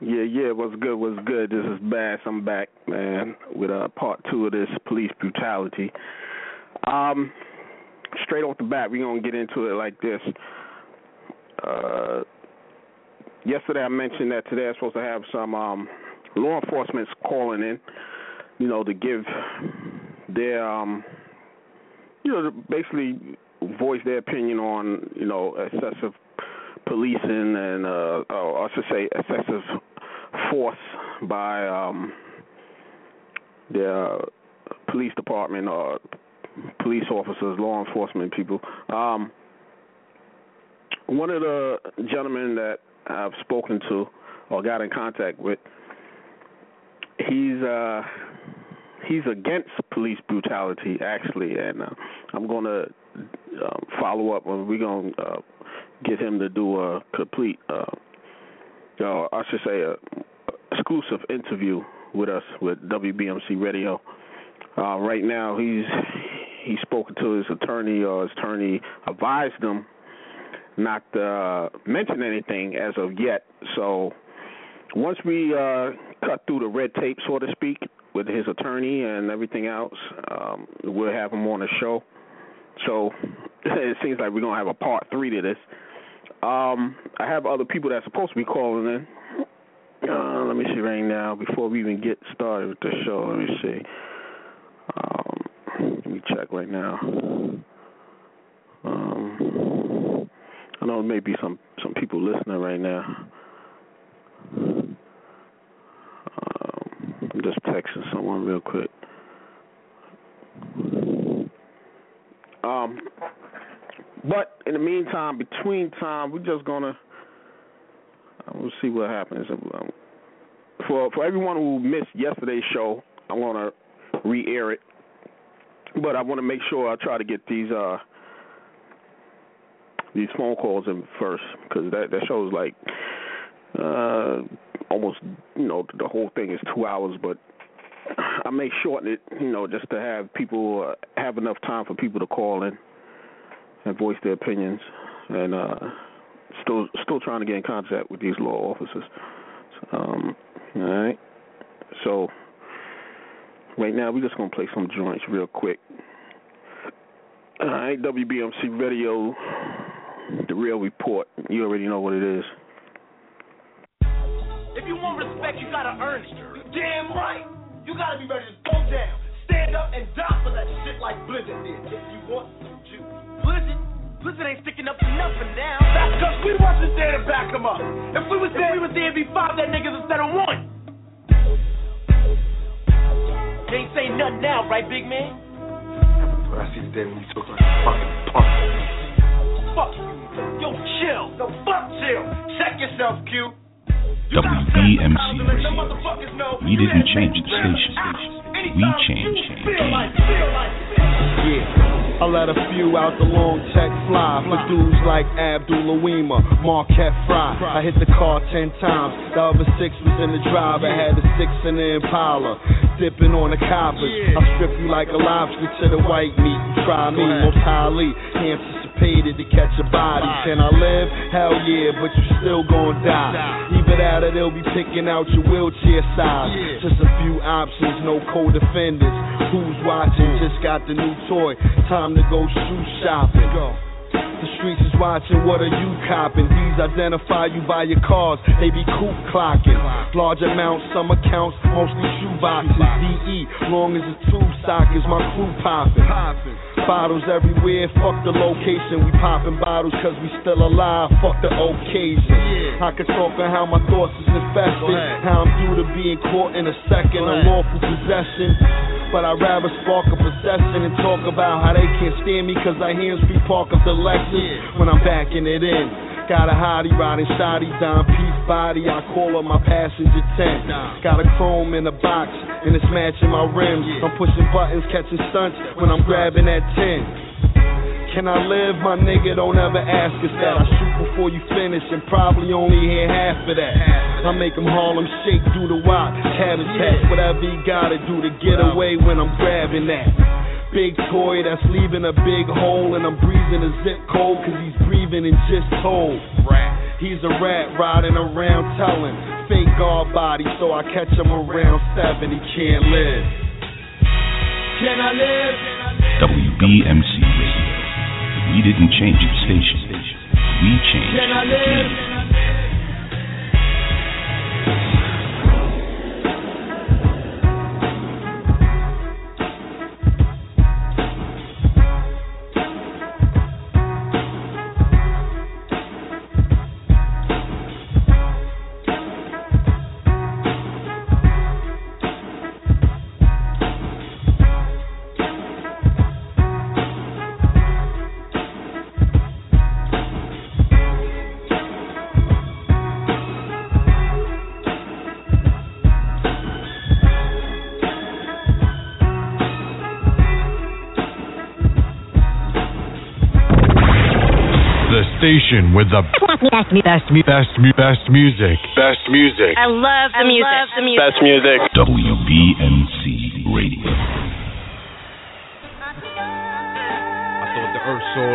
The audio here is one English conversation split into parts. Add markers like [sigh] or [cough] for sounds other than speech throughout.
Yeah, yeah, what's good, what's good? This is Bass. I'm back, man, with uh, part two of this police brutality. Um, straight off the bat, we're going to get into it like this. Uh, yesterday I mentioned that today I'm supposed to have some um, law enforcement calling in, you know, to give their, um, you know, basically voice their opinion on, you know, excessive policing and, uh, or I should say, excessive force by um, the police department or police officers, law enforcement people. Um, one of the gentlemen that I've spoken to or got in contact with, he's uh, he's against police brutality actually, and uh, I'm going to uh, follow up. and We're going to uh, get him to do a complete, uh, uh, I should say, a exclusive interview with us with WBMC Radio. Uh, right now, he's he's spoken to his attorney, or his attorney advised him not to uh, mention anything as of yet. So once we uh, cut through the red tape, so to speak, with his attorney and everything else, um, we'll have him on the show. So [laughs] it seems like we're gonna have a part three to this. Um, I have other people that's supposed to be calling in. Uh, let me see right now before we even get started with the show. Let me see. Um, let me check right now. Um, I know there may be some some people listening right now. Um, I'm just texting someone real quick. Um, but in the meantime, between time, we're just gonna we'll see what happens. Um, for for everyone who missed yesterday's show, I want to re-air it, but I want to make sure I try to get these uh these phone calls in first because that that show is like uh almost you know the whole thing is two hours, but I may shorten it, you know, just to have people uh, have enough time for people to call in and voice their opinions, and uh, still still trying to get in contact with these law officers. Um, all right, so right now we're just gonna play some joints real quick. All right, WBMC Radio, the real report. You already know what it is. If you want respect, you gotta earn it. You damn right. You gotta be ready to go down, stand up and die for that shit like Blizzard did. If you want juice. Blizzard, Blizzard ain't sticking up for nothing now. That's cause we wasn't there to back him up. If we was there, we was there to be five that niggas instead of one. They ain't say nothing now, right, big man? But I see the day when you talk like a fucking punk. Fuck you. Yo, chill. No, fuck chill. Check yourself, Q. You WBMC sense, let Radio. them motherfuckers know We didn't change the station. Out. We change. changed you the feel game. like, feel like Yeah. I let a few out the long check fly for dudes like Abner Louima, Marquette Frye. I hit the car ten times. The other six was in the drive. I had the six in the Impala, dipping on the coppers. I strip you like a lobster to the white meat. You try me, most highly anticipated to catch a body. Can I live? Hell yeah, but you still gon' die. Either that or they'll be picking out your wheelchair size. Just a few options, no co-defenders. Who's watching? Just got the new toy. Time to go shoe shopping. The streets is watching, what are you copping? These identify you by your cars, they be coop clocking. Large amounts, some accounts, mostly shoe boxes. DE, long as it's tube sockets, my crew popping. Bottles everywhere, fuck the location. We popping bottles cause we still alive, fuck the occasion. I could talk on how my thoughts is infested, how I'm due to being caught in a second, unlawful possession. But I'd rather spark a possession and talk about how they can't stand me cause I hands free park up the Lexus when I'm backing it in. Got a hottie riding shoddy Peace Body. I call her my passenger tent. Got a chrome in the box and it's matching my rims. I'm pushing buttons, catching stunts when I'm grabbing that 10. Can I live? My nigga, don't ever ask us that. I shoot before you finish and probably only hear half of that. I make him Harlem shake, do the wop, cabbage patch, whatever he gotta do to get away when I'm grabbing that. Big toy that's leaving a big hole, and I'm breathing a zip code cause he's breathing and just told. He's a rat riding around telling fake guard body, so I catch him around seven, he can't live. Can I live? WBMC Radio. We didn't change the station. We changed the game. Station with the best, mu- best, mu- best music. Best music. I love the music. Love the music. Best music. WBMC Radio. I thought the earth saw,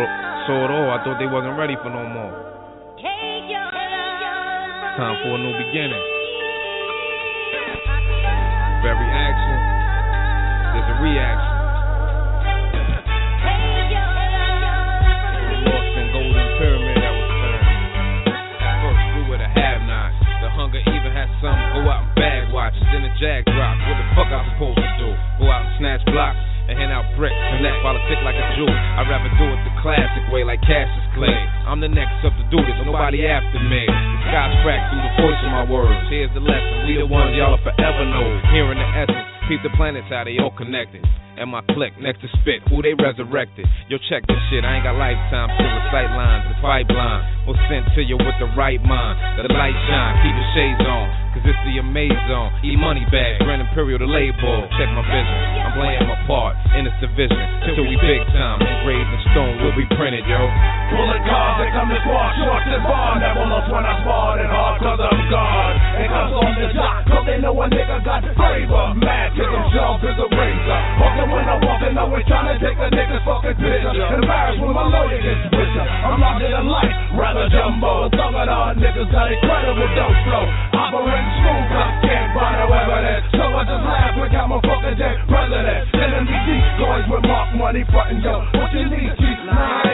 saw it all. I thought they wasn't ready for no more. Time for a new beginning. Every action, there's a reaction. Jag drop. What the fuck I supposed to do? Go out and snatch blocks and hand out bricks. Connect politic like a Jew. I'd rather do it the classic way, like Cassius Clay. I'm the next up to do this. Nobody after me. The sky's cracked through the voice of my words. Here's the lesson. We the ones y'all will forever know. Hearing the essence. Keep the planets how they all connected. And my click next to spit, who they resurrected. Yo, check this shit, I ain't got lifetime, the sight lines, the pipeline. Was sent to you with the right mind. The light shine, keep the shades on. Cause it's the amaze zone. E money bag, Grand Imperial the label. Check my vision, I'm playing my part in this division. Till we big time, engraved in stone will be printed, yo. Bullet cars that come to squad, shorts and bar. Never lost when I sparred and hard cause I'm God. It comes on the dot, cause they know a nigga got flavor. Mad cause I'm sharp as a razor. Walking when I walk and always trying to take a nigga's fucking picture. Embarrassed when my lawyer gets richer. I'm larger than life, rather jumbo. Thug it all niggas got incredible dope flow. Operating smooth, cops can't find no evidence. So I just laugh and count my fucking dead president. Sending me decoys with mark money frontin' yo. What you need, G? Nah,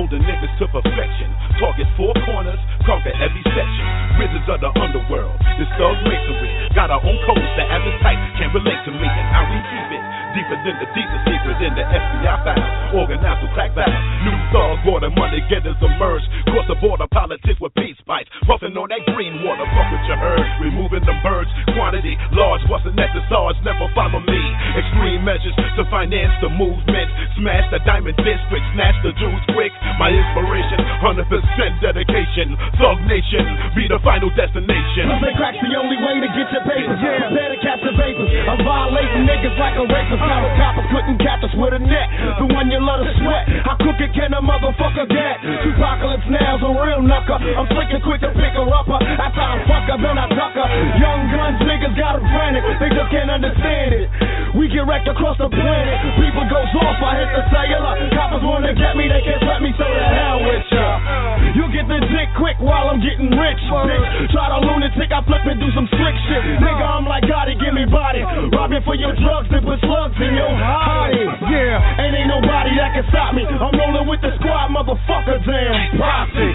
Monk, molding niggas to perfection. Target four corners, conquer every section. Wizards of the underworld, this thug masonry. Got our own codes, the average type can relate to me and we keep it. Deeper than the deepest secret in the FBI files. Organized to crack valves. New thugs, border money getters emerge. Cross the border politics with peace pipes. Puffing on that green water. Fuck what you heard. Removing the birds. Quantity large. Wasn't at the SARS. Never follow me. Extreme measures to finance the movement. Smash the diamond district. Snatch the Jews quick. My inspiration. 100% dedication. Thug nation. Be the final destination. Pumping crack's the only way to get your papers. Yeah. Prepare to catch the vapors. I'm violating niggas like a rapist. Got a copper couldn't catch us with a net. The one you love to sweat. How crooked can a motherfucker get? Apocalypse now's a real knucker. I'm slicking quick to pick her up. Uh, after I fuck her, then I duck her. Young guns niggas got them frantic. They just can't understand it. We get wrecked across the planet. People goes off, I hit the cellular. Coppers wanna get me, they can't let me, so the hell with ya. You get the dick quick while I'm getting rich, bitch. Try to lunatic, I flip and do some slick shit. Nigga, I'm like Gotti, give me body. Robbing for your drugs, and put slugs in your. Yeah, and ain't nobody that can stop me. I'm rolling with the squad, motherfucker, damn profit.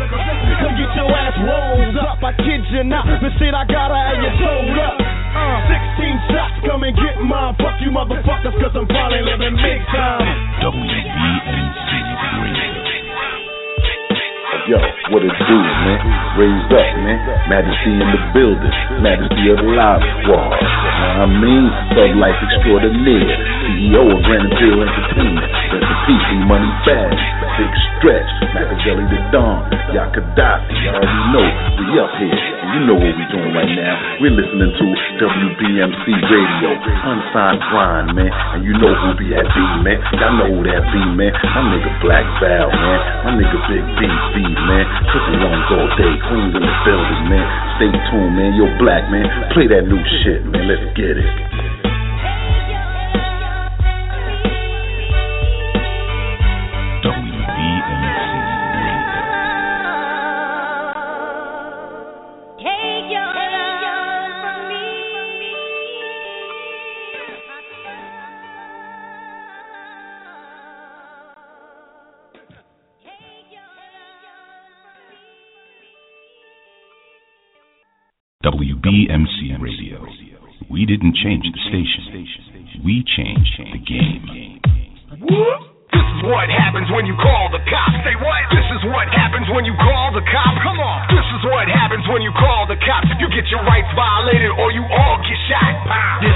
Come get your ass rolled up, I kid you not. The shit I gotta have you told up. Uh, 16 shots, come and get mine. Fuck you motherfuckers, cause I'm finally living big time. WBMC Yo, what it do, man? Raised up, man. Majesty in the building. Majesty of the live squad. I mean? Thug life extraordinaire. CEO of Grenadale Entertainment. Rest in peace, E Money Fast. Big stretch. Machiavelli the Don. Y'all Gaddafi. You already know. We're listening to WBMC Radio. Unsigned grind, man. And you know who be at B, man. Y'all know who that be, man. My nigga Black Val, man. My nigga Big B BB, man. Triple ones all day. Queens in the building, man. Stay tuned, man. Yo, Black, man. Play that new shit, man. Let's get it. WBMC Radio. We didn't change the station. We changed the game. This is what happens when you call the cops. Say what? This is what happens when you call the cops. Come on. This is what happens when you call the cops. You get your rights violated or you all get shot. This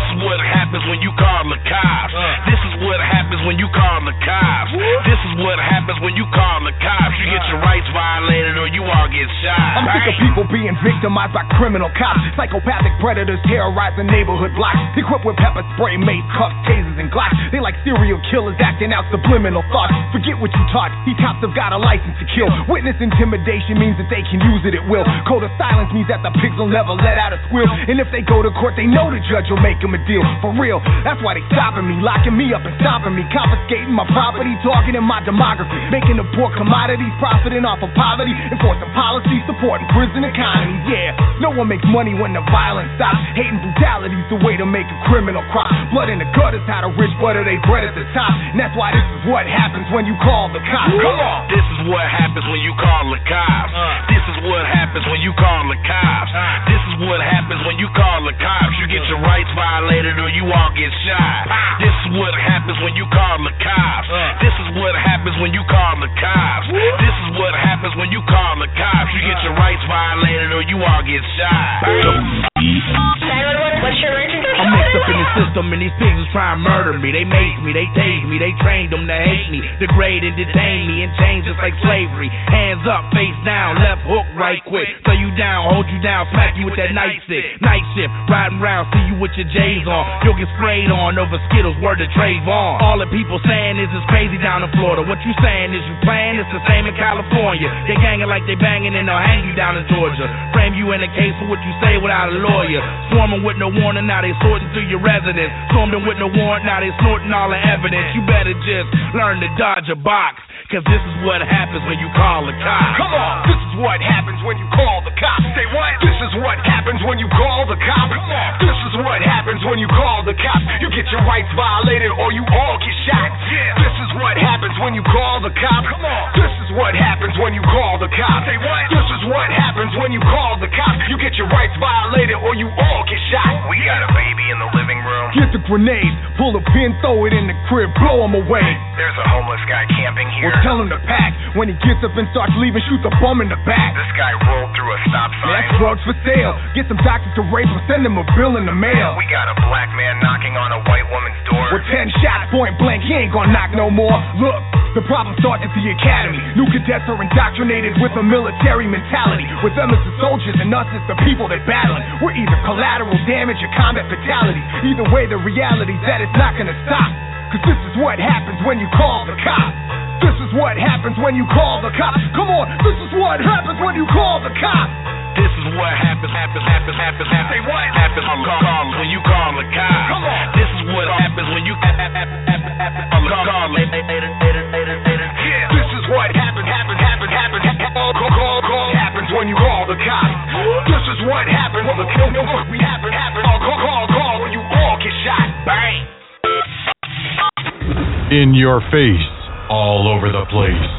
I'm sick of people being victimized by criminal cops. Psychopathic predators terrorizing neighborhood blocks. Equipped with pepper spray, mace, cuffs, tasers, and glocks. They like serial killers acting out subliminal thoughts. Forget what you taught. These cops have got a license to kill. Witness intimidation means that they can use it at will. Code of silence means that the pigs will never let out a squeal. And if they go to court, they know the judge will make them a deal. For real. That's why they stopping me, locking me up and stopping me, confiscating my property, targeting my demography, making the poor commodities, profiting off of poverty, enforcing policies, supporting prison economy. Yeah, no one makes money when the violence stops. Hating brutality's the way to make a criminal crop. Blood in the gutters, how the rich butter they bread at the top. And that's why this is what happens when you call the cops. Come on. This is what happens when you call the cops. Uh. This is what happens when you call the cops. Uh. This is what happens when you call the cops. You get your rights violated or you all get shot. This is what happens when you call the cops. Uh. This is what happens when you call the cops. This is what happens when you call the cops. You get your rights violated or you all get shot. What's your emergency? I'm mixed up in the system and these pigs is trying to murder me. They mace me, they tase me, they trained them to hate me, degrade and detain me and chains just like slavery. Hands up, face down, left hook right quick. Throw you down, hold you down, smack you with that night stick. Night shift, riding round, see you with your J's on. You'll get sprayed on over Skittles, word to Trayvon. All the people saying is it's crazy down in Florida. What you saying is you playing, it's the same in California. They ganging like they banging and they'll hang you down in Georgia. Frame you in a case for what you say without a lawyer. Swarming with no warning, now they sorting through your residence. Stormed in with no warrant, now they snorting all the evidence. You better just learn to dodge a box. Cause this is what happens when you call the cops. Come on. This is what happens when you call the cops. Say what? This is what happens when you call the cops. Come on. This is what happens when you call the cops. You get your rights violated or you all get shot. Yeah. This is what happens when you call the cops. Come on. This is what happens when you call the cops. Say what? This is what happens when you call the cops. You get your rights violated or you all get shot. We got a baby in the living room. Get the grenade, pull a pin, throw it in the crib, blow him away. There's a homeless guy camping here. Or tell him to pack. When he gets up and starts leaving, shoot the bum in the back. This guy rolled through a stop sign. That's drugs for sale. Get some doctors to rape him, send him a bill in the mail. We got a black man knocking on a white woman's door. With ten shots, point blank, he ain't gonna knock no more. Look, the problem starts at the academy. New cadets are indoctrinated with a military mentality. With them as the soldiers and us as the people they're battling. We're either collateral damage or combat fatality. Either way, the reality's that it's not gonna stop. Cause this is what happens when you call the cops. This is what happens when you call the cops. Come on, this is what happens when you call the cops. This is what happens, happens, happens, happens, happens. Say what? Happens when you call, when you call the cops. Come on. This is what happens when you call, call, later. Yeah. This is what happens, happens, happens, happens, happens. Call, call, call, call. Happens when you call the cops. This is what happens when the kill, we happen, happen. Call, call, call, call. When you all get shot. Bang. In your face, all over the place.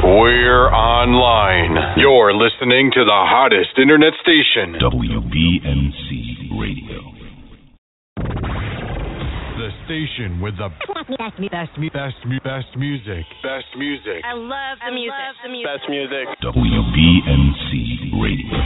We're online. You're listening to the hottest internet station, WBMC Radio. The station with the [laughs] best, best, best, best music. Best music. I love the music. the music. Best music. WBMC Radio.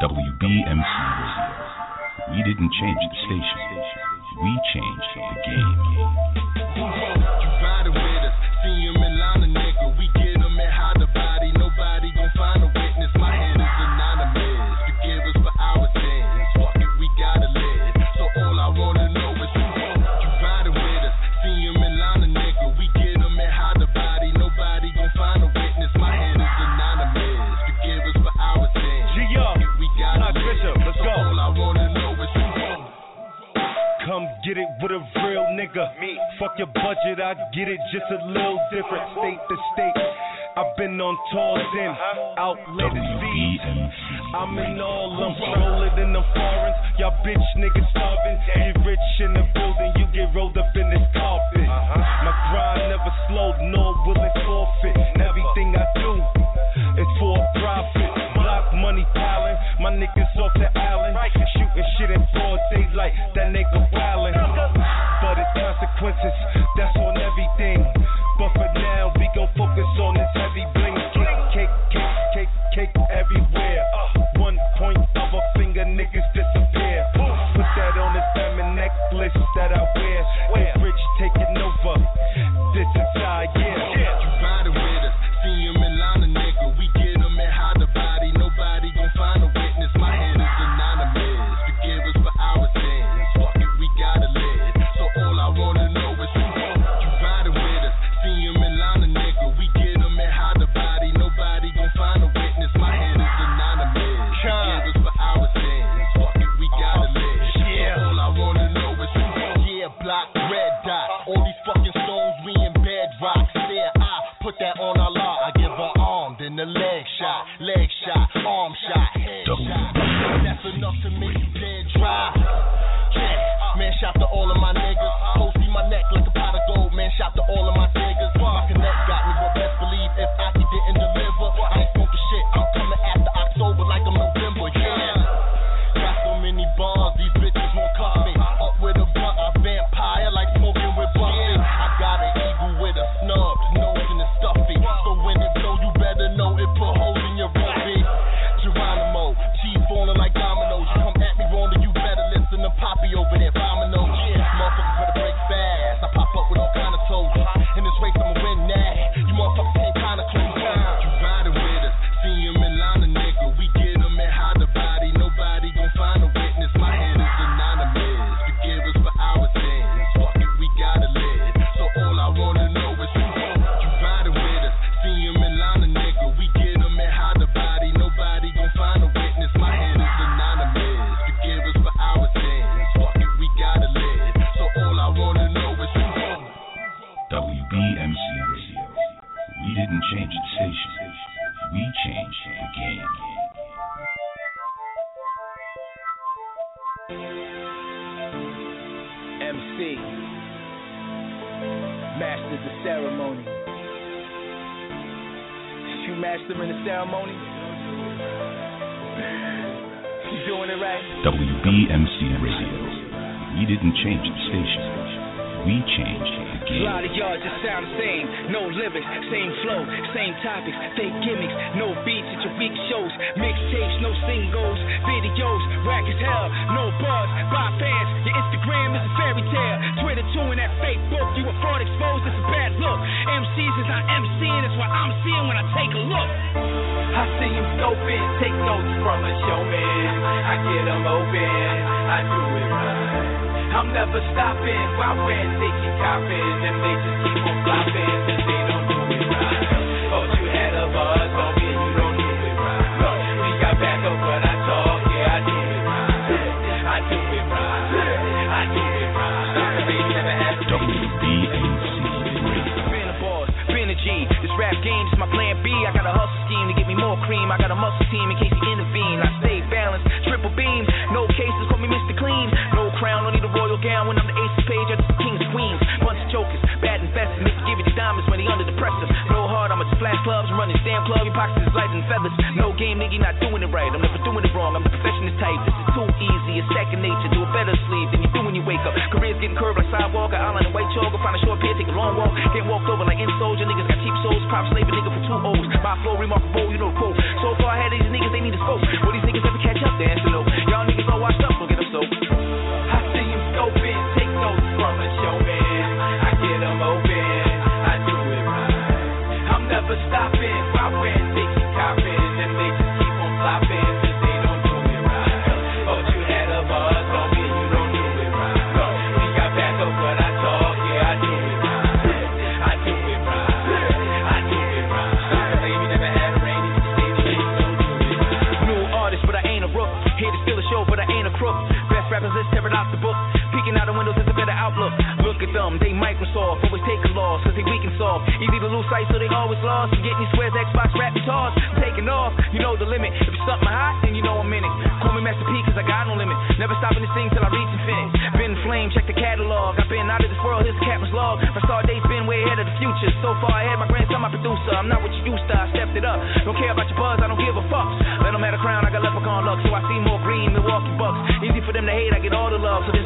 WBMC We didn't change the station. We changed the game. With a real nigga. Me. Fuck your budget, I get it just a little different. State to state. I've been on tours in outlet seas. I'm in all them rolling in the foreigns. Y'all bitch niggas starving. Get rich in the building, you get rolled up in this carpet. Uh-huh. My grind never slowed, nor will it forfeit. Everything I do is for a profit. Block money piling, my niggas off the island. Shooting shit in broad daylight, that nigga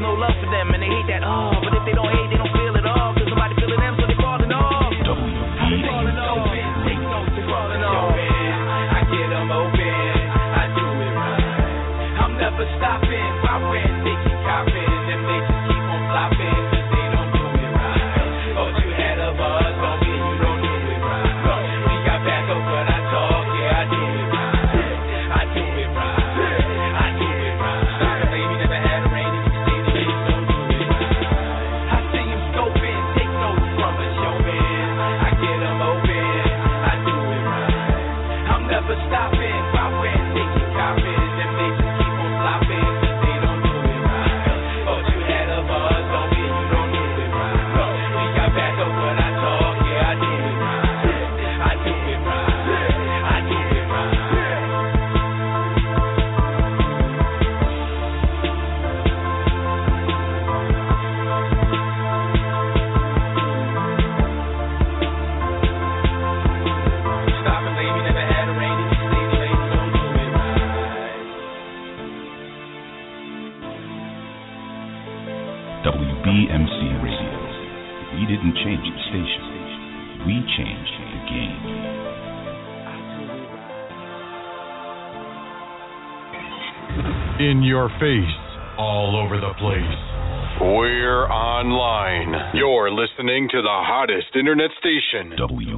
no love for them and they hate that, oh, but if they don't in your face, all over the place. We're online. You're listening to the hottest internet station. W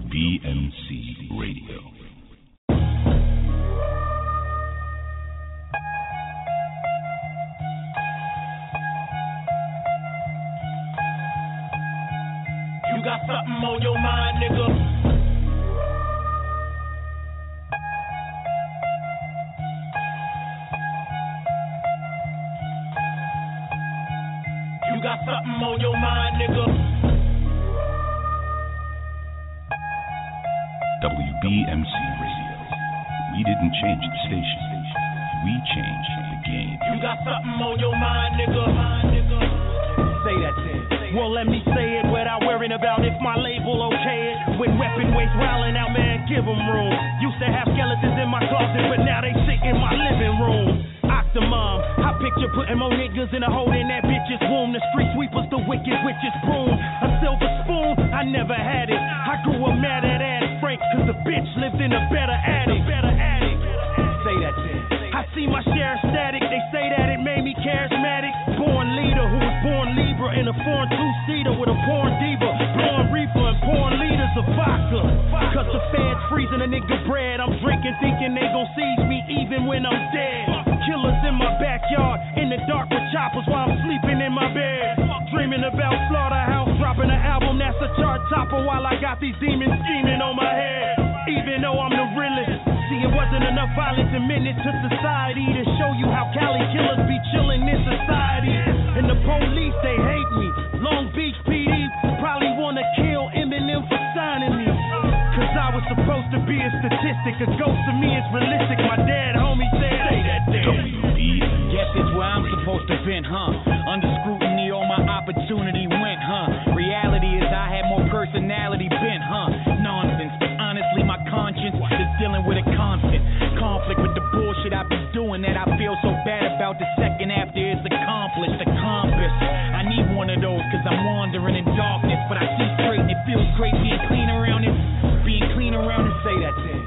so bad about the second after it's accomplished, a compass. I need one of those cause I'm wandering in darkness, but I see straight and it feels great being clean around it. Being clean around it, say that then.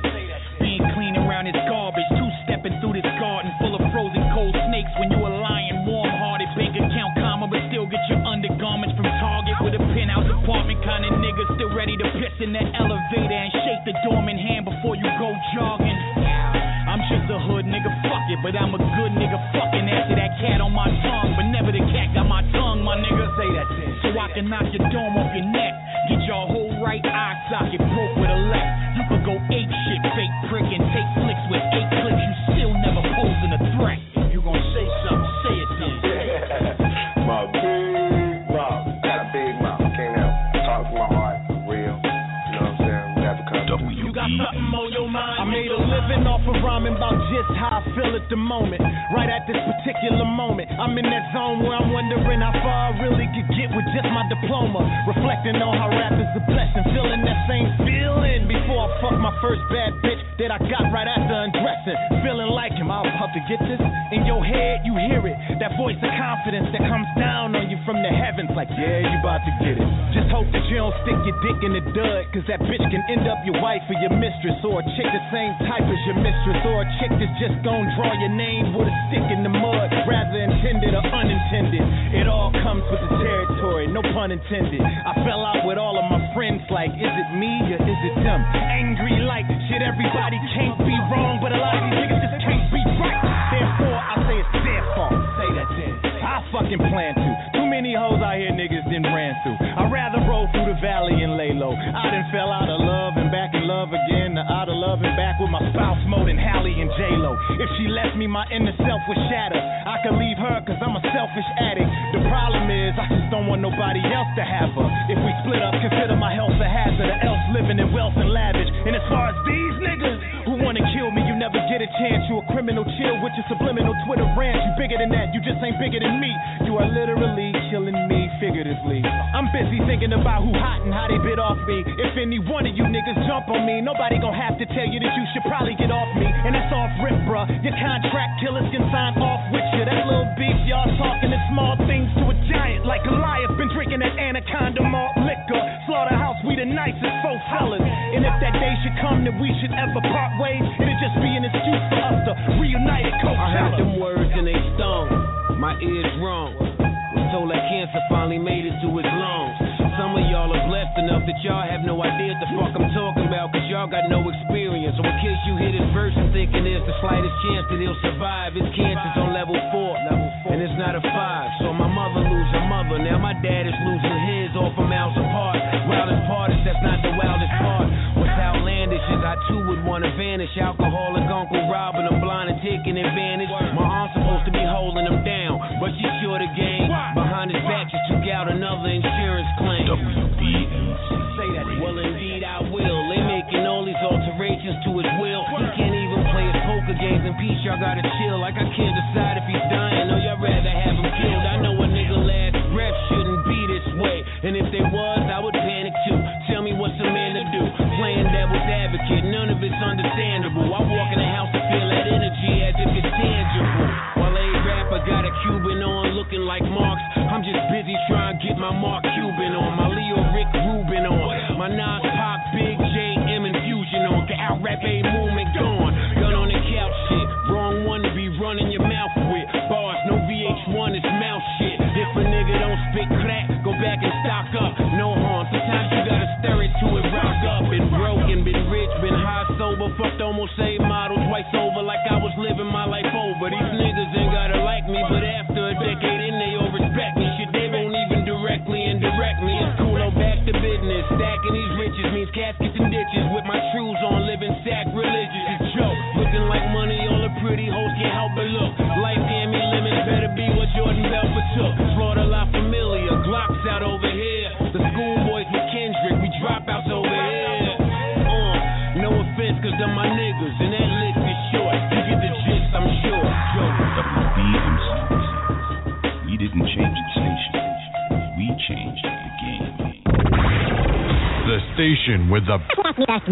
Being clean around it's garbage, two stepping through this garden full of frozen cold snakes when you a lion, warm hearted, bank account comma, but still get your undergarments from Target with a penthouse apartment kind of nigga still ready to piss in that elevator and shake the dormant hand before you go jogging. I'm just a hood nigga, fuck it, but I'm a good and knock your dome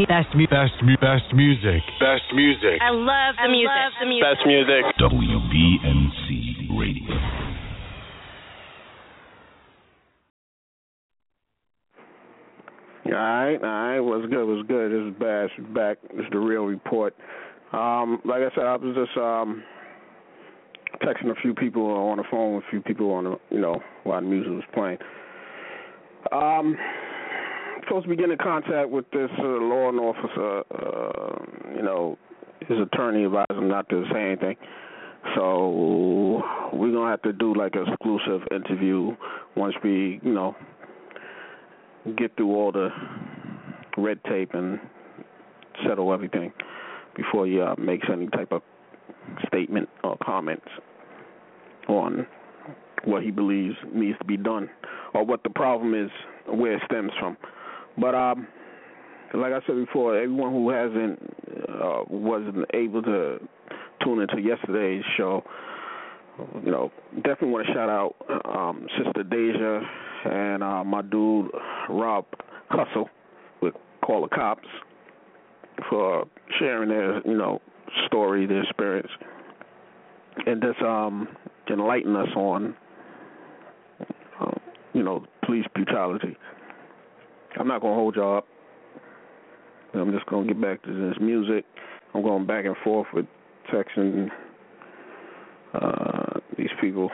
best, best, best, best music. Best music. I love the music. the music. Best music. WBMC Radio. All right, all right. What's good? What's good? This is Baz back. This is the real report. Um, like I said, I was just um, texting a few people on the phone a few people on the, you know, while the music was playing. Um, supposed to be getting in contact with this uh, law and officer. Uh, you know, his attorney advised him not to say anything. So we're gonna have to do like an exclusive interview once we, you know, get through all the red tape and settle everything before he uh, makes any type of statement or comments on what he believes needs to be done or what the problem is, where it stems from. But um, like I said before, everyone who hasn't uh, wasn't able to tune into yesterday's show, you know, definitely want to shout out um, Sister Deja and uh, my dude Rob Hustle with Call the Cops for sharing their, you know, story, their experience, and just um, enlighten us on, uh, you know, police brutality. I'm not gonna hold y'all up. I'm just gonna get back to this music. I'm going back and forth with texting uh, these people,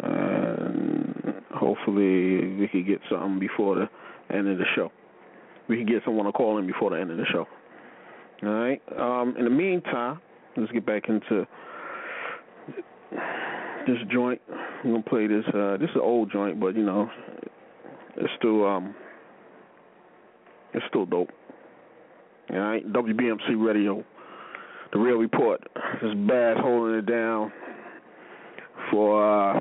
and hopefully we can get something before the end of the show. We can get someone to call in before the end of the show. All right. Um, in the meantime, let's get back into this joint. I'm gonna play this. Uh, this is an old joint, but you know, it's still um, it's still dope. All right, WBMC Radio, the real report. This is Baz holding it down for uh,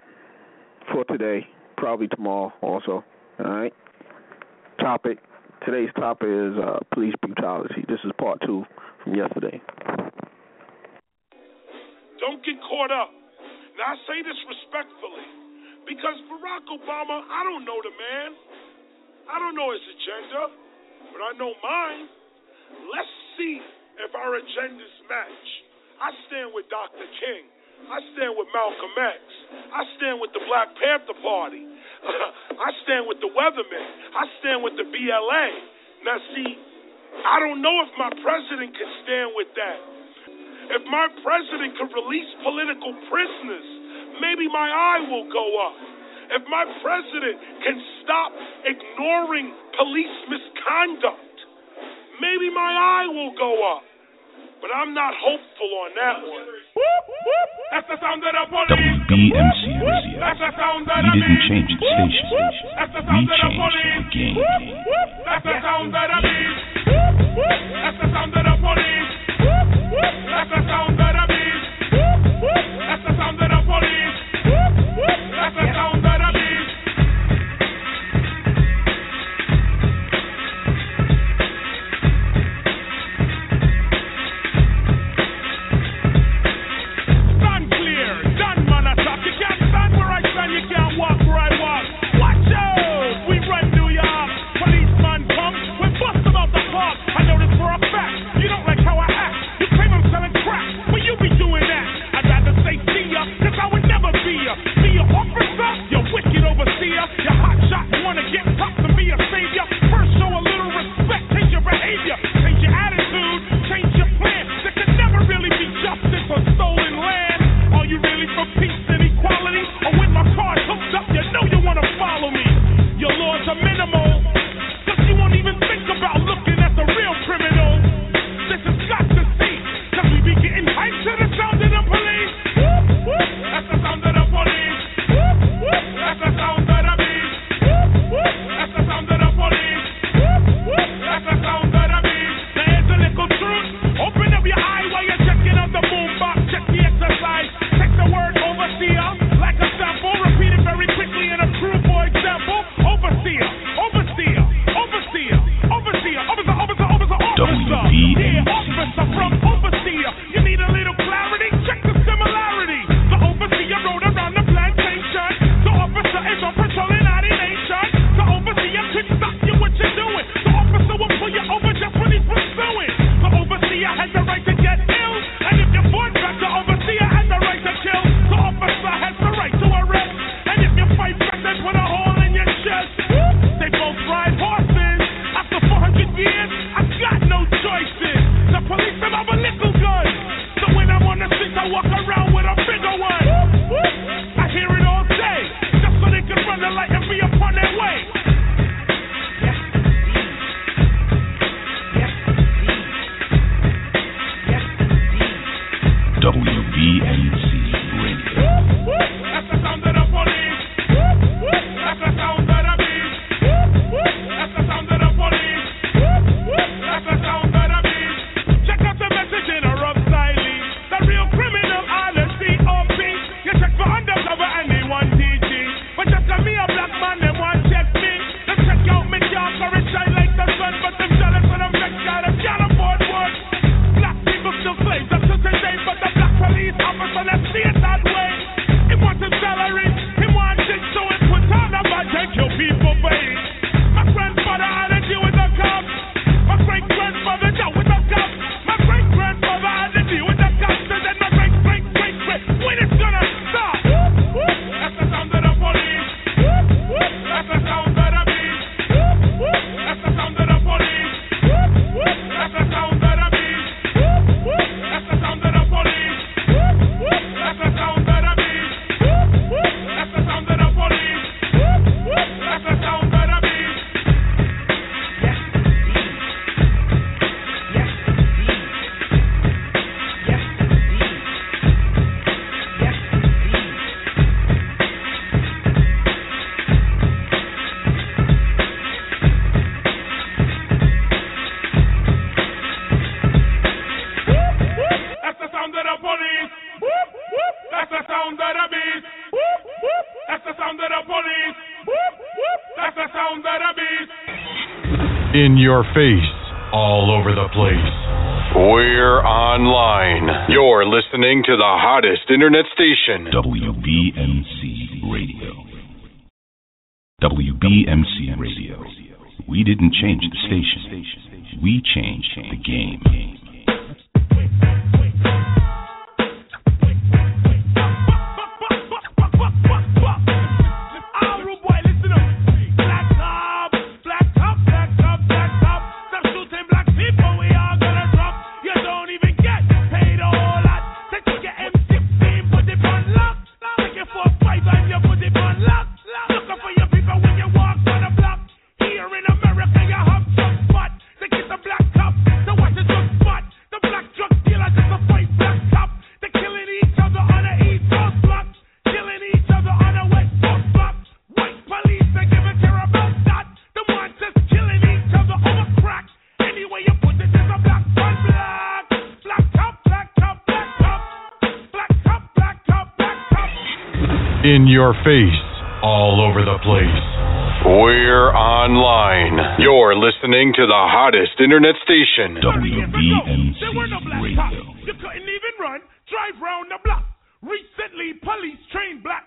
for today, probably tomorrow also. All right. Topic. Today's topic is uh, police brutality. This is part two from yesterday. Don't get caught up. Now I say this respectfully because Barack Obama, I don't know the man. I don't know his agenda, but I know mine. Let's see if our agendas match. I stand with Dr. King. I stand with Malcolm X. I stand with the Black Panther Party. [laughs] I stand with the Weathermen. I stand with the BLA. Now, see, I don't know if my president can stand with that. If my president could release political prisoners, maybe my eye will go up. If my president can stop ignoring police misconduct, maybe my eye will go up. But I'm not hopeful on that one. That's the sound of the police. That's the sound of We the didn't change the station. That's the We sound of the changed the police. game. That's the sound of the beat. That's the sound of the police. That's the sound of the beat. That's the sound of the police. That's the sound your face all over the place. We're online. You're listening to the hottest internet station, WBMC Radio. WBMC Radio. We didn't change the station, we changed the game. our face all over the place. We're online. You're listening to the hottest internet station, WBMC Radio. You couldn't even run. Drive round the block. Recently, police trained black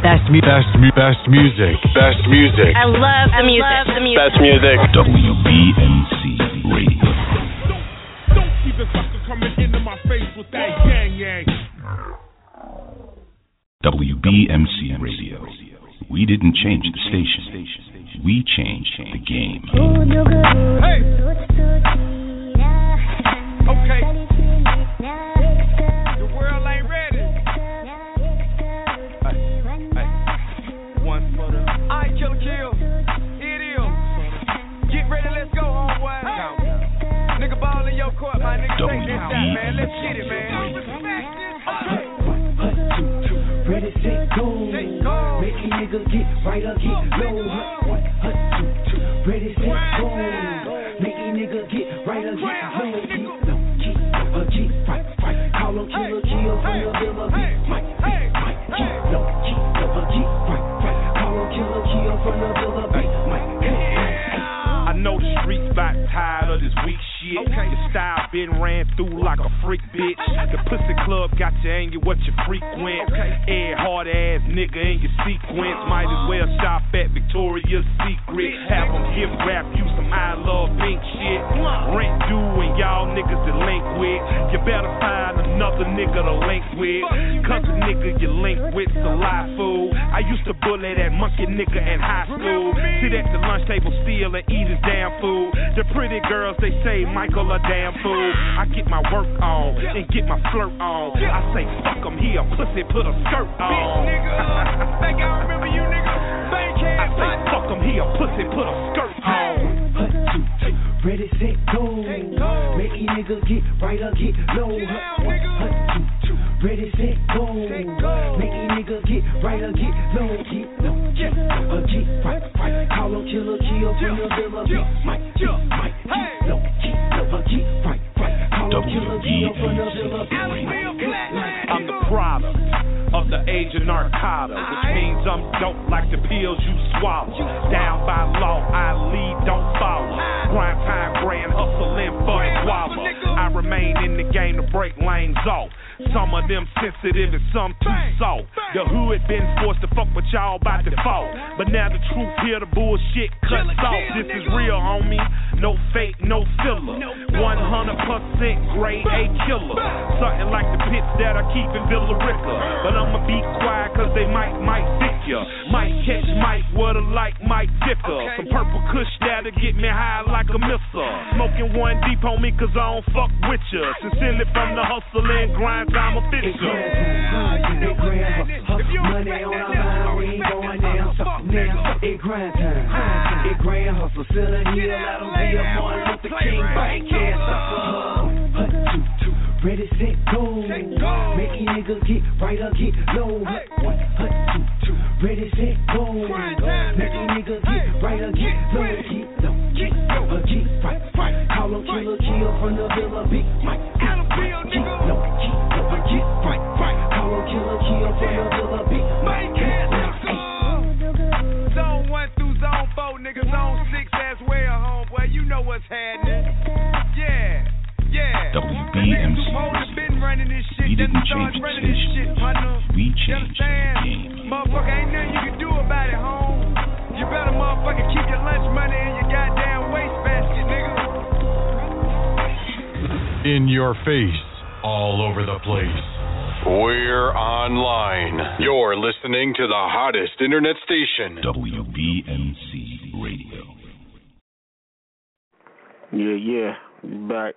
Best, best, best music. Best music. I love the I music. Love the music. Best music. WBMC Radio. Don't, don't see the sucker coming into my face with that yang yang. WBMC Radio. We didn't change the station. We changed the game. Hey. Make these niggas get right or get low. Hut one, hut two, two, ready, set, go. Make these niggas get right or get low. Get low, get low or get right, right. Call them killer, kill from the villa. Big Mike, get low, get low or get right, right. Call them killer, kill from the villa. Big Mike, Zone 1 through zone 4, nigga, zone 6 as well, homeboy. You know what's happening. This We then didn't start change the running this shit, partner. We You changed the understand? game. Motherfucker, ain't nothing you can do about it, home. You better motherfucker keep your lunch money in your goddamn wastebasket, nigga. In your face, all over the place. We're online. You're listening to the hottest internet station. WBMC Radio. Yeah, yeah, we back.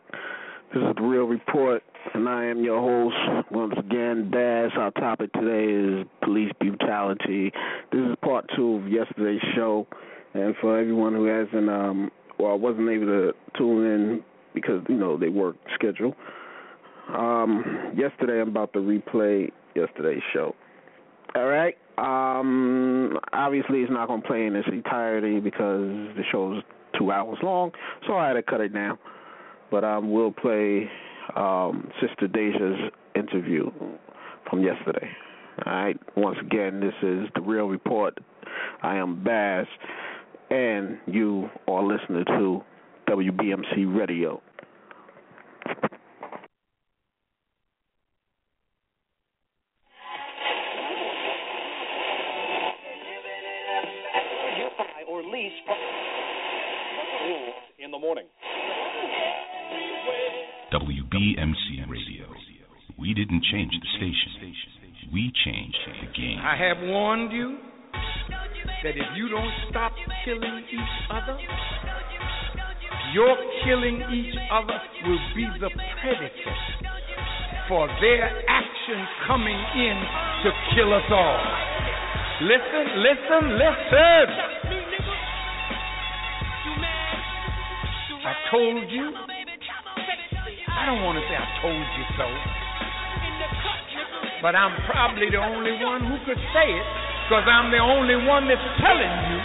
This is the Real Report, and I am your host once again, Baz. Our topic today is police brutality. This is part two of yesterday's show, and for everyone who hasn't, um, well, wasn't able to tune in because you know they work schedule. Um, yesterday, I'm about to replay yesterday's show. All right. Um, obviously, it's not going to play in its entirety because the show's two hours long, so I had to cut it down. But I um, will play um, Sister Deja's interview from yesterday. All right. Once again, this is the Real Report. I am Baz, and you are listening to WBMC Radio. in the morning. WBMC Radio. We didn't change the station. We changed the game. I have warned you that if you don't stop killing each other, your killing each other will be the predicate for their action coming in to kill us all. Listen, listen, listen. I told you. I don't want to say I told you so. But I'm probably the only one who could say it because I'm the only one that's telling you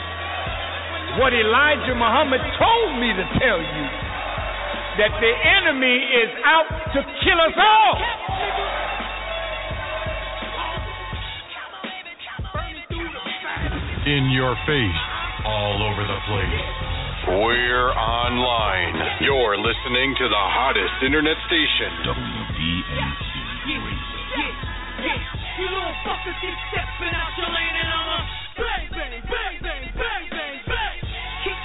what Elijah Muhammad told me to tell you that the enemy is out to kill us all. In your face, all over the place. We're online. You're listening to the hottest internet station. I'ma bang, bang, bang, bang, bang, bang. Keep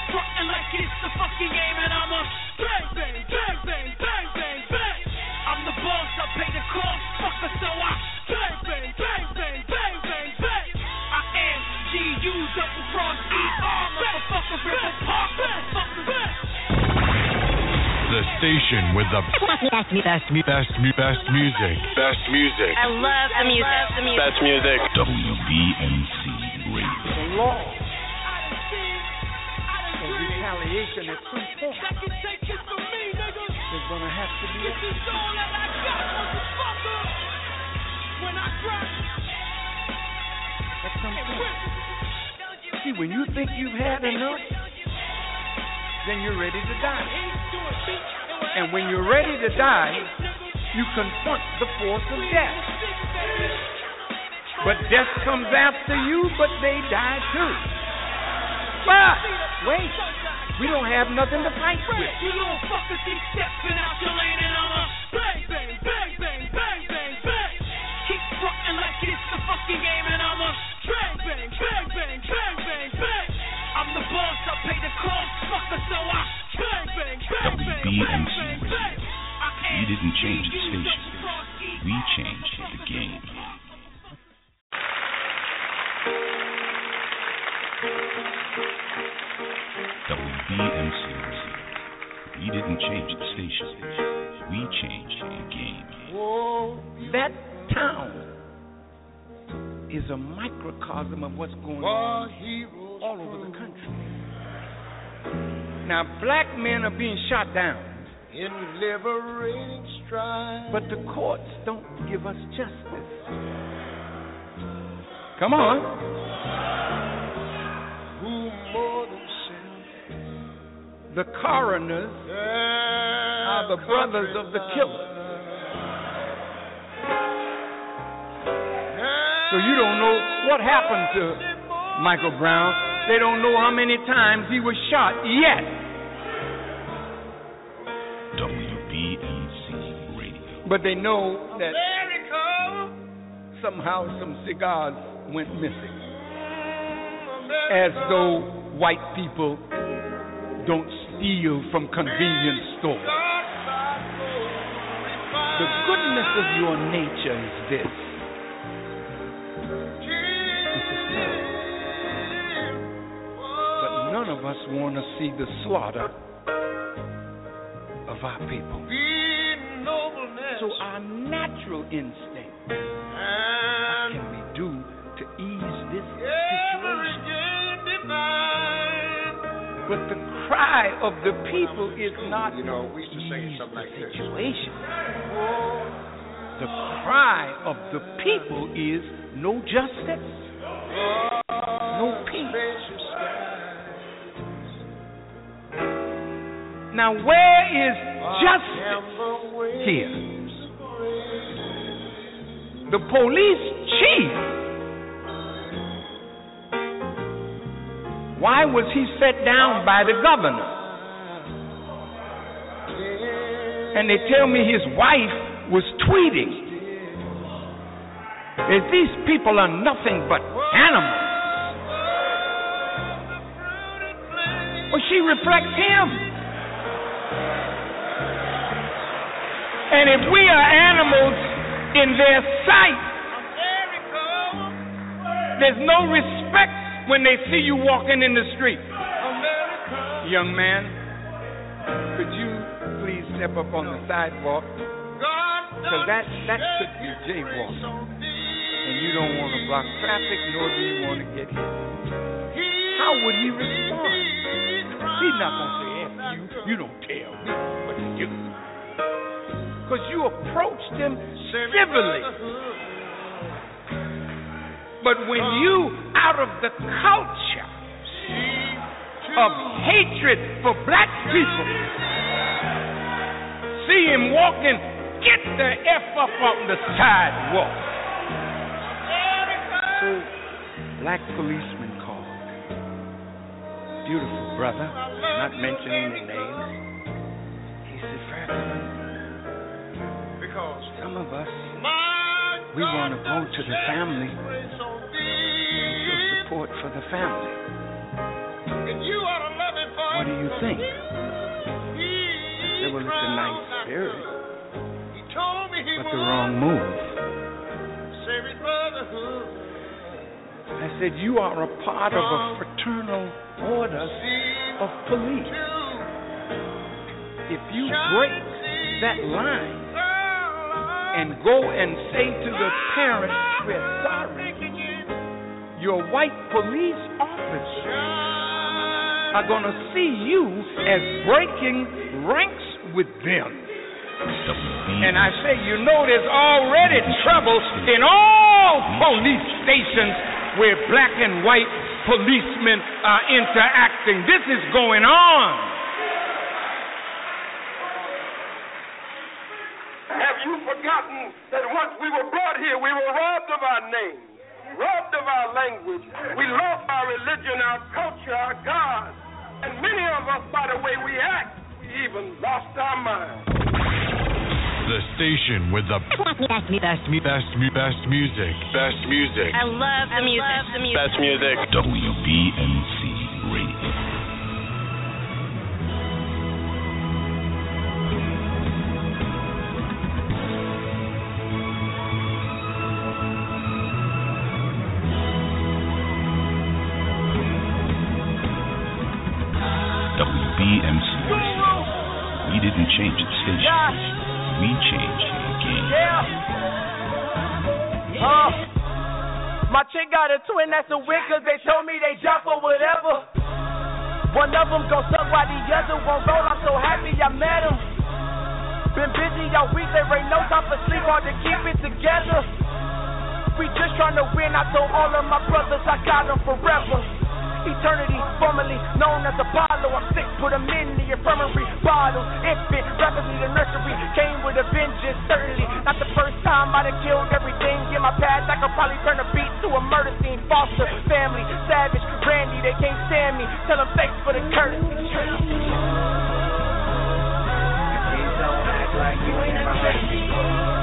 like it's the fucking game and I'ma bang, bang, bang, bang, bang, bang. I'm the boss, I pay the cost, so I bang, bang, bang, bang, bang, bang, bang. I am G-U double cross E-R, station with the best, best, best, best music. Best music. I love the music. The music. Best music. WBMC Radio. The law retaliation at some point. That can take it from me, nigga. There's gonna have to be. This is all that I got, motherfucker. When I cry. At some point. See, when you think you've had enough, then you're ready to die. And when you're ready to die, you confront the force of death. But death comes after you, but they die too. But wait, we don't have nothing to fight with. Change the station. We changed the game. WBMC. We didn't change the station. We changed the game. Whoa, that town is a microcosm of what's going on all over the country. Now, black men are being shot down. In liberating strife. But the courts don't give us justice. Come on. Who more than The coroners are the brothers of the killers. So you don't know what happened to Michael Brown. They don't know how many times he was shot yet. But they know that somehow some cigars went missing. As though white people don't steal from convenience stores. The goodness of your nature is this. But none of us want to see the slaughter of our people. So our natural instinct, what can we do to ease this situation? But the cry of the people is not You know, we used to sing something like this. situation. The cry of the people is no justice, no peace. Now, where is justice here? The police chief. Why was he set down by the governor? And they tell me his wife was tweeting that these people are nothing but animals. Well, she reflects him. And if we are animals in their sight, there's no respect when they see you walking in the street. Young man, could you please step up on the sidewalk? Because that, that could be jaywalking. And you don't want to block traffic, nor do you want to get hit. How would he respond? He's not going to say, F you, you don't tell me. Because you approached him civilly. But when you, out of the culture of hatred for black people, see him walking, get the F up on the sidewalk. So, black policeman called. Beautiful brother, not mentioning the name. Some of us, we want to go to the family show support for the family. What do you think? I said, well, it's a nice spirit, but the wrong move. I said, you are a part of a fraternal order of police. If you break that line and go and say to the parents, we're sorry, your white police officers are going to see you as breaking ranks with them. And I say, you know, there's already trouble in all police stations where black and white policemen are interacting. This is going on. Have you forgotten that once we were brought here, we were robbed of our name, robbed of our language, we lost our religion, our culture, our God, and many of us, by the way we act, we even lost our mind. The station with the best, best, best, best, best music. Best music. I love the music. the music. Best music. WBMC that's a wig cause they told me they jump or whatever. One of them gon' suck while the other won't roll. I'm so happy I met him. Been busy all week, there ain't no time for sleep, hard to keep it together. We just tryna win, I told all of my brothers I got them forever. Eternity, formerly known as Apollo. I'm sick, put them in the infirmary. Bottles, infant, need a nursery. Came with a vengeance, certainly. Not the first time I done killed everything in my past. I could probably turn a beat to a murder scene. Foster, family, savage, Randy, they can't stand me. Tell them thanks for the courtesy. Please don't act like you ain't heard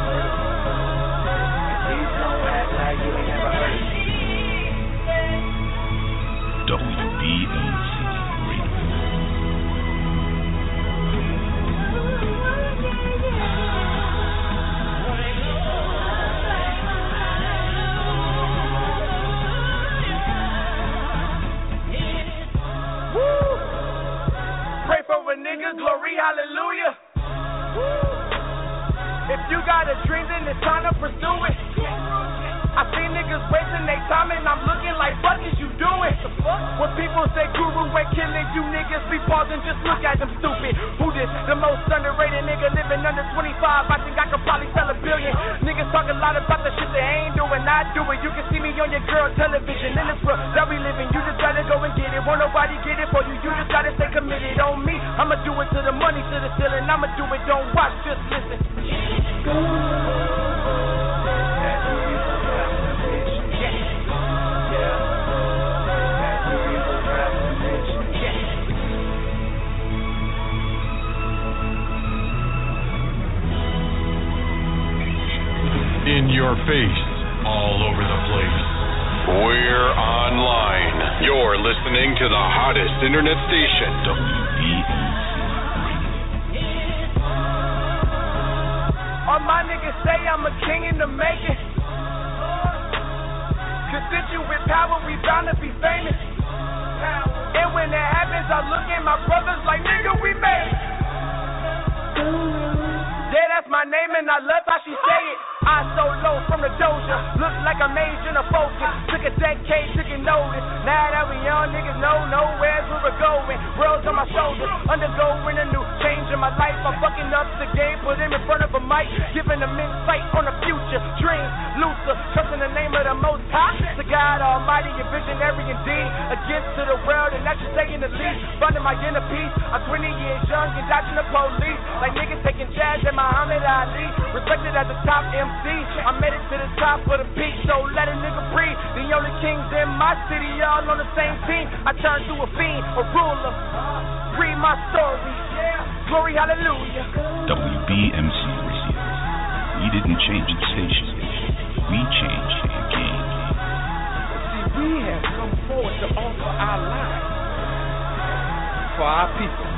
People say guru killing you niggas, be pausing, just look at them stupid. Who this? The most underrated nigga living under 25. I think I could probably sell a billion. Niggas talk a lot about the shit they ain't doing. I do it. You can see me on your girl television. In this world that we living, you just gotta go and get it. Won't nobody get it for you. You just gotta stay committed on me. I'ma do it to the money, to the ceiling. I'ma do it, don't watch, just listen. In your face, all over the place. We're online. You're listening to the hottest internet station. All my niggas say I'm a king in the making. Constituent power, we bound to be famous. And when that happens, I look at my brothers like, nigga, we made it. Yeah, that's my name, and I love how she say it. I so low from the doja, look like a mage in a focus. Took a decade, took a notice. Now that we young niggas know nowhere's where we're going. World's on my shoulders, undergoing a new change in my life. I'm fucking up the game, put him in front of a mic, giving them insight on the future. Dreams, looser, trust in the name of the Most High. To God Almighty, a visionary indeed. Against to the world, and that's just taking the lead. Finding my inner peace. I'm 20 years young and dodging the police. Like niggas taking jazz at Muhammad Ali. Respected as the top MC. I made it to the top of the peak, so let a nigga breathe. The only kings in my city, all on the same team. I turned to a fiend, a ruler. Read my story. Glory, hallelujah. WBMC Radio. We didn't change the station. We changed the game. See, we have come forward to offer our lives for our people.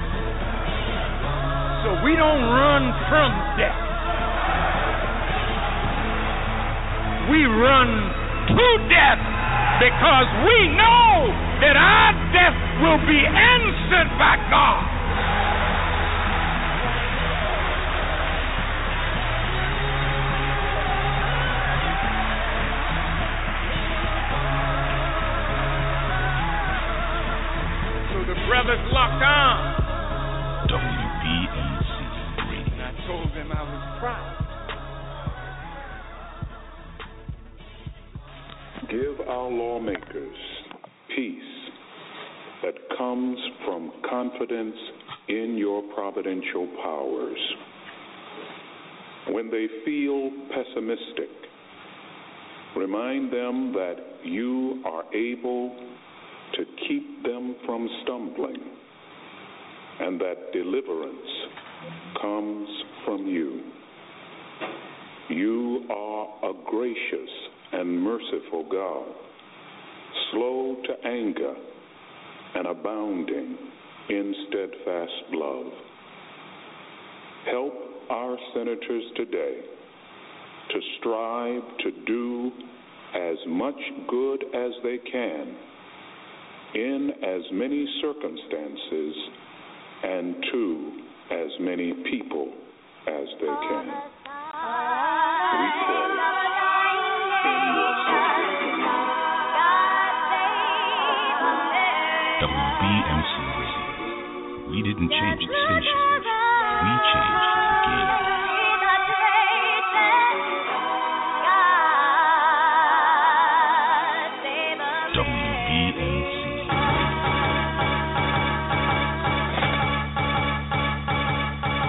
So we don't run from death. We run to death because we know that our death will be answered by God. Providential powers. When they feel pessimistic, remind them that you are able to keep them from stumbling and that deliverance comes from you. You are a gracious and merciful God, slow to anger and abounding in steadfast love. Help our senators today to strive to do as much good as they can in as many circumstances and to as many people as they can. We pray in your WBMC Radio. We didn't change the station. The.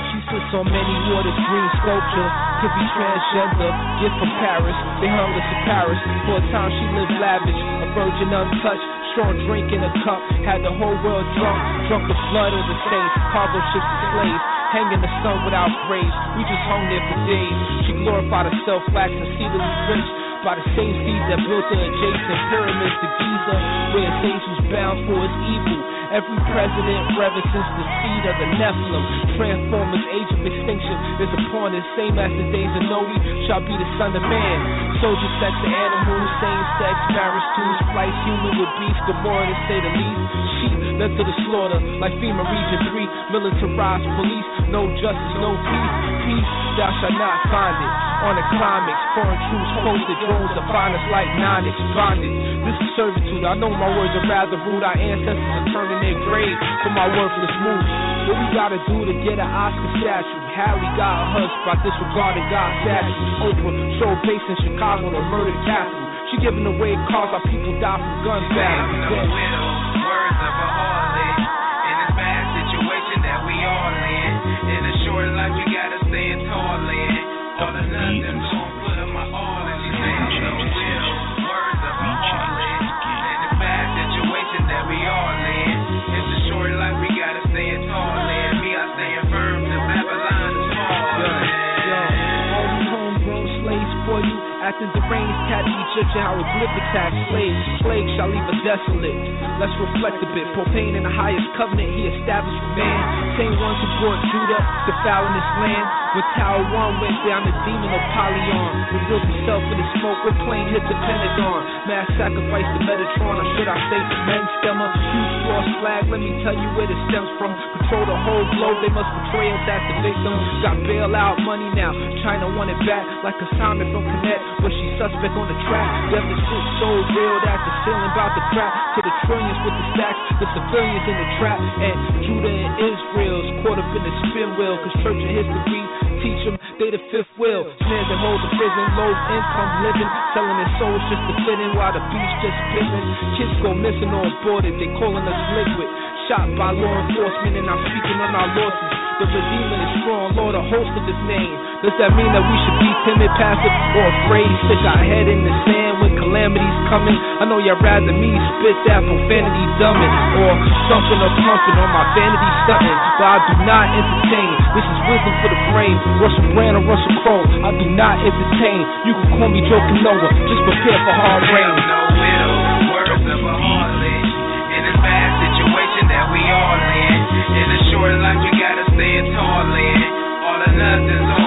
She sits on many waters, green sculpture, hippie transgender, gift from Paris. They hung us in Paris. For a time she lived lavish, a virgin untouched, strong drink in a cup. Had the whole world drunk, drunk with blood of the saints, cargo ships and slaves. Hang in the sun without graves. We just hung there for days. She glorified herself, waxed exceedingly rich by the same seeds that built the adjacent pyramids to Giza, where Sage was bound for his evil. Every president revered since the seed of the Nephilim. Transformers, age of extinction is upon us, same as the days of Noe shall be the son of man. Soldier sex to animals, same sex, marriage to splice human with beast, Gomorrah to say the least. Led to the slaughter, like FEMA Region 3, militarized police, no justice, no peace. Peace, thou shalt not find it. On the climax, foreign troops posted, drones to find us like Nonix, bonded. This is servitude, I know my words are rather rude. Our ancestors are turning their grave for my worthless moves. What we gotta do to get an Oscar statue? Harry got a hush by disregarding God's statues. Oprah showed base in Chicago the murder castle. She giving away cars while people die from gun battles. Acting deranged, cat each other how hieroglyphics act slaves. Plague shall leave us desolate. Let's reflect a bit. Propane in the highest covenant he established for man. Same ones who brought Judah to foul in this land. When Tower One went down, the demon of Apollyon revealed himself in the smoke. When plane hit the Pentagon, mass sacrifice to Metatron, or should I say men stemmer? Huge cross flag. Let me tell you where it stems from. Control the whole globe. They must betray us as the victim. Got bailout money now. China want it back like a Simon from Connect, but she suspect on the track. Deficit so real that the ceiling about to crack. To the trillions with the stacks, the civilians in the trap. And Judah and Israel's caught up in the spin wheel. Cause church and history teach them they the fifth wheel. Snares that hold the prison, low income living. Selling their souls just to fit in while the beast just pissing. Kids go missing or aborted, they calling us liquid. Shot by law enforcement and I'm speaking on our losses. The Redeemer is strong, Lord, a host of his name. Does that mean that we should be timid, passive, or afraid? Stick our head in the sand when calamity's coming? I know y'all rather me spit that profanity dumbing, or something or pumping on my vanity stunting. But I do not entertain. This is wisdom for the brain. Russell Brand or Russell Crowe. I do not entertain. You can call me Joe Canoa. Just prepare for hard rain. No will, words of a harlot in this bad situation that we all in. In a short life, stand tall in. All or nothing's on,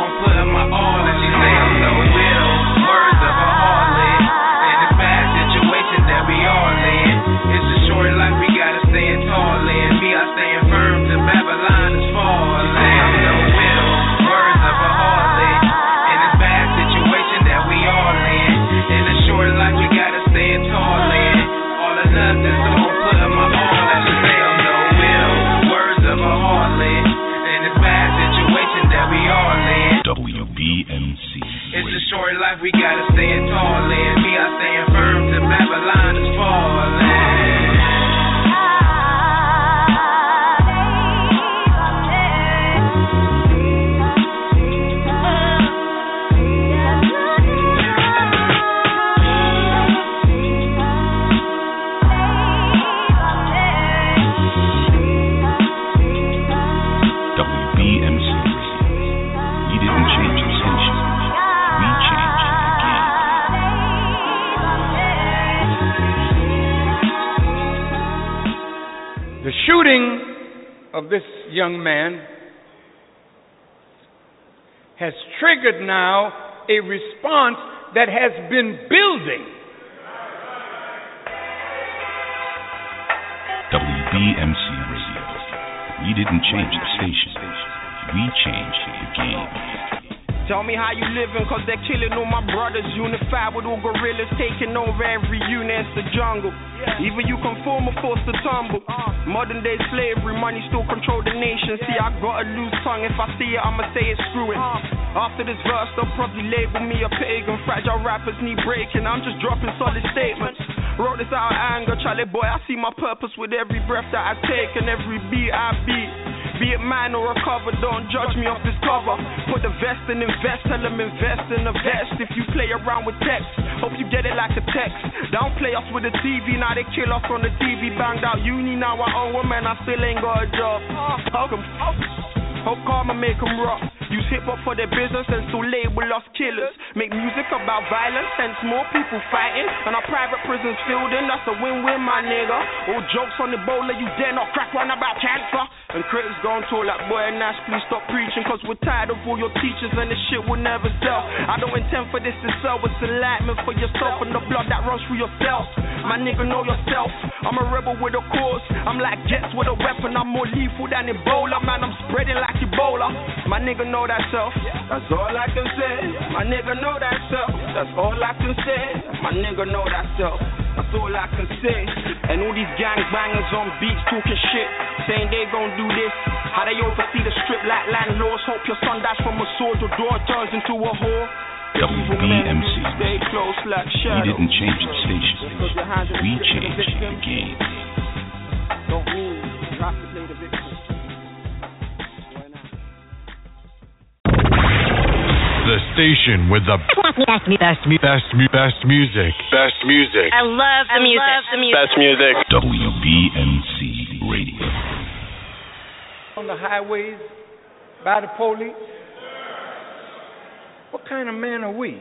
young man has triggered now a response that has been building. WBMC Radio. We didn't change the station. We changed the game. Tell me how you living, cause they're killing all my brothers. Unified with all gorillas, taking over every unit, it's the jungle. Even you conform, are forced to tumble. Uh. Modern day slavery, money still control the nation. See, I got a loose tongue, if I see it, I'ma say it's screwing. Uh. After this verse, they'll probably label me a pagan. Fragile rappers need breaking, I'm just dropping solid statements. Wrote this out of anger, Charlie boy, I see my purpose with every breath that I take and every beat I beat. Be it mine or a cover, don't judge me off this cover. Put the vest and invest, tell them invest in the vest. If you play around with text, hope you get it like a text. Don't play us with the TV, now they kill us on the TV. Banged out uni, now I own woman, I still ain't got a job. Hope, hope karma make them rock. Use hip hop for their business and still label us killers. Make music about violence, hence more people fighting. And our private prisons filled in, that's a win win, my nigga. All jokes on the bowler, you dare not crack one about cancer. And critics gone to like, boy, and Nash, please stop preaching. Cause we're tired of all your teachers and this shit will never sell. I don't intend for this to sell, it's enlightenment for yourself and the blood that runs through yourself. My nigga, know yourself. I'm a rebel with a cause. I'm like Jets with a weapon. I'm more lethal than Ebola, man. I'm spreading like Ebola. My nigga, know that self. That's all I can say. My nigga, know that self. That's all I can say. My nigga, know that self. That's all I can say. And all these gang bangers on beats talking shit, saying they gon' do this. How they oversee the strip like landlords. Hope your son dies from a sword, your door turns into a whore. WBMC. Stay close like We didn't change the station. We changed the game. The station with the [laughs] best, best, mu- best music. Best music. I love the music. the music. Best music. WBMC Radio. On the highways, by the police. What kind of man are we?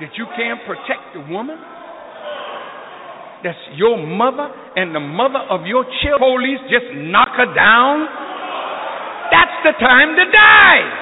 That you can't protect the woman? That's your mother and the mother of your children. Police just knock her down? That's the time to die.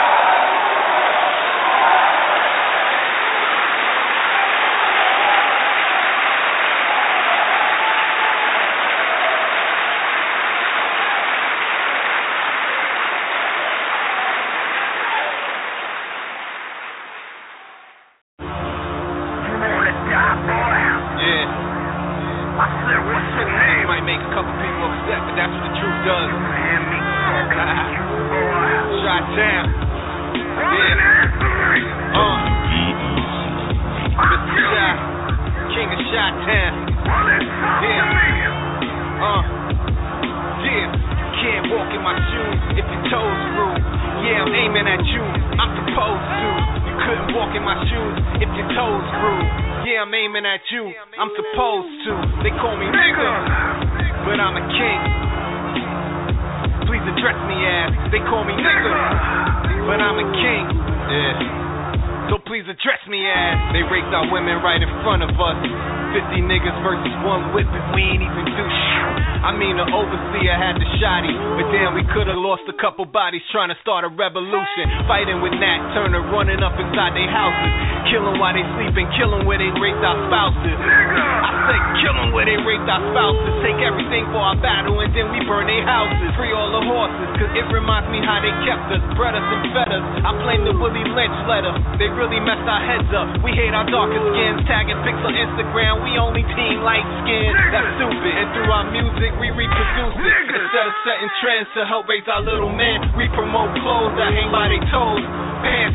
Fighting with Nat Turner, running up inside their houses, killing while they sleeping, killing where they raped our spouses. I said, killing where they raped our spouses, take everything for our battle, and then we burn their houses. Free all the horses, cause it reminds me how they kept us, bred us and fed us. I blame the Willie Lynch letter, they really messed our heads up. We hate our darker skins, tagging pics on Instagram, we only team light skin. That's stupid, and through our music, we reproduce it. Instead of setting trends to help raise our little men, promote clothes that hang by their toes.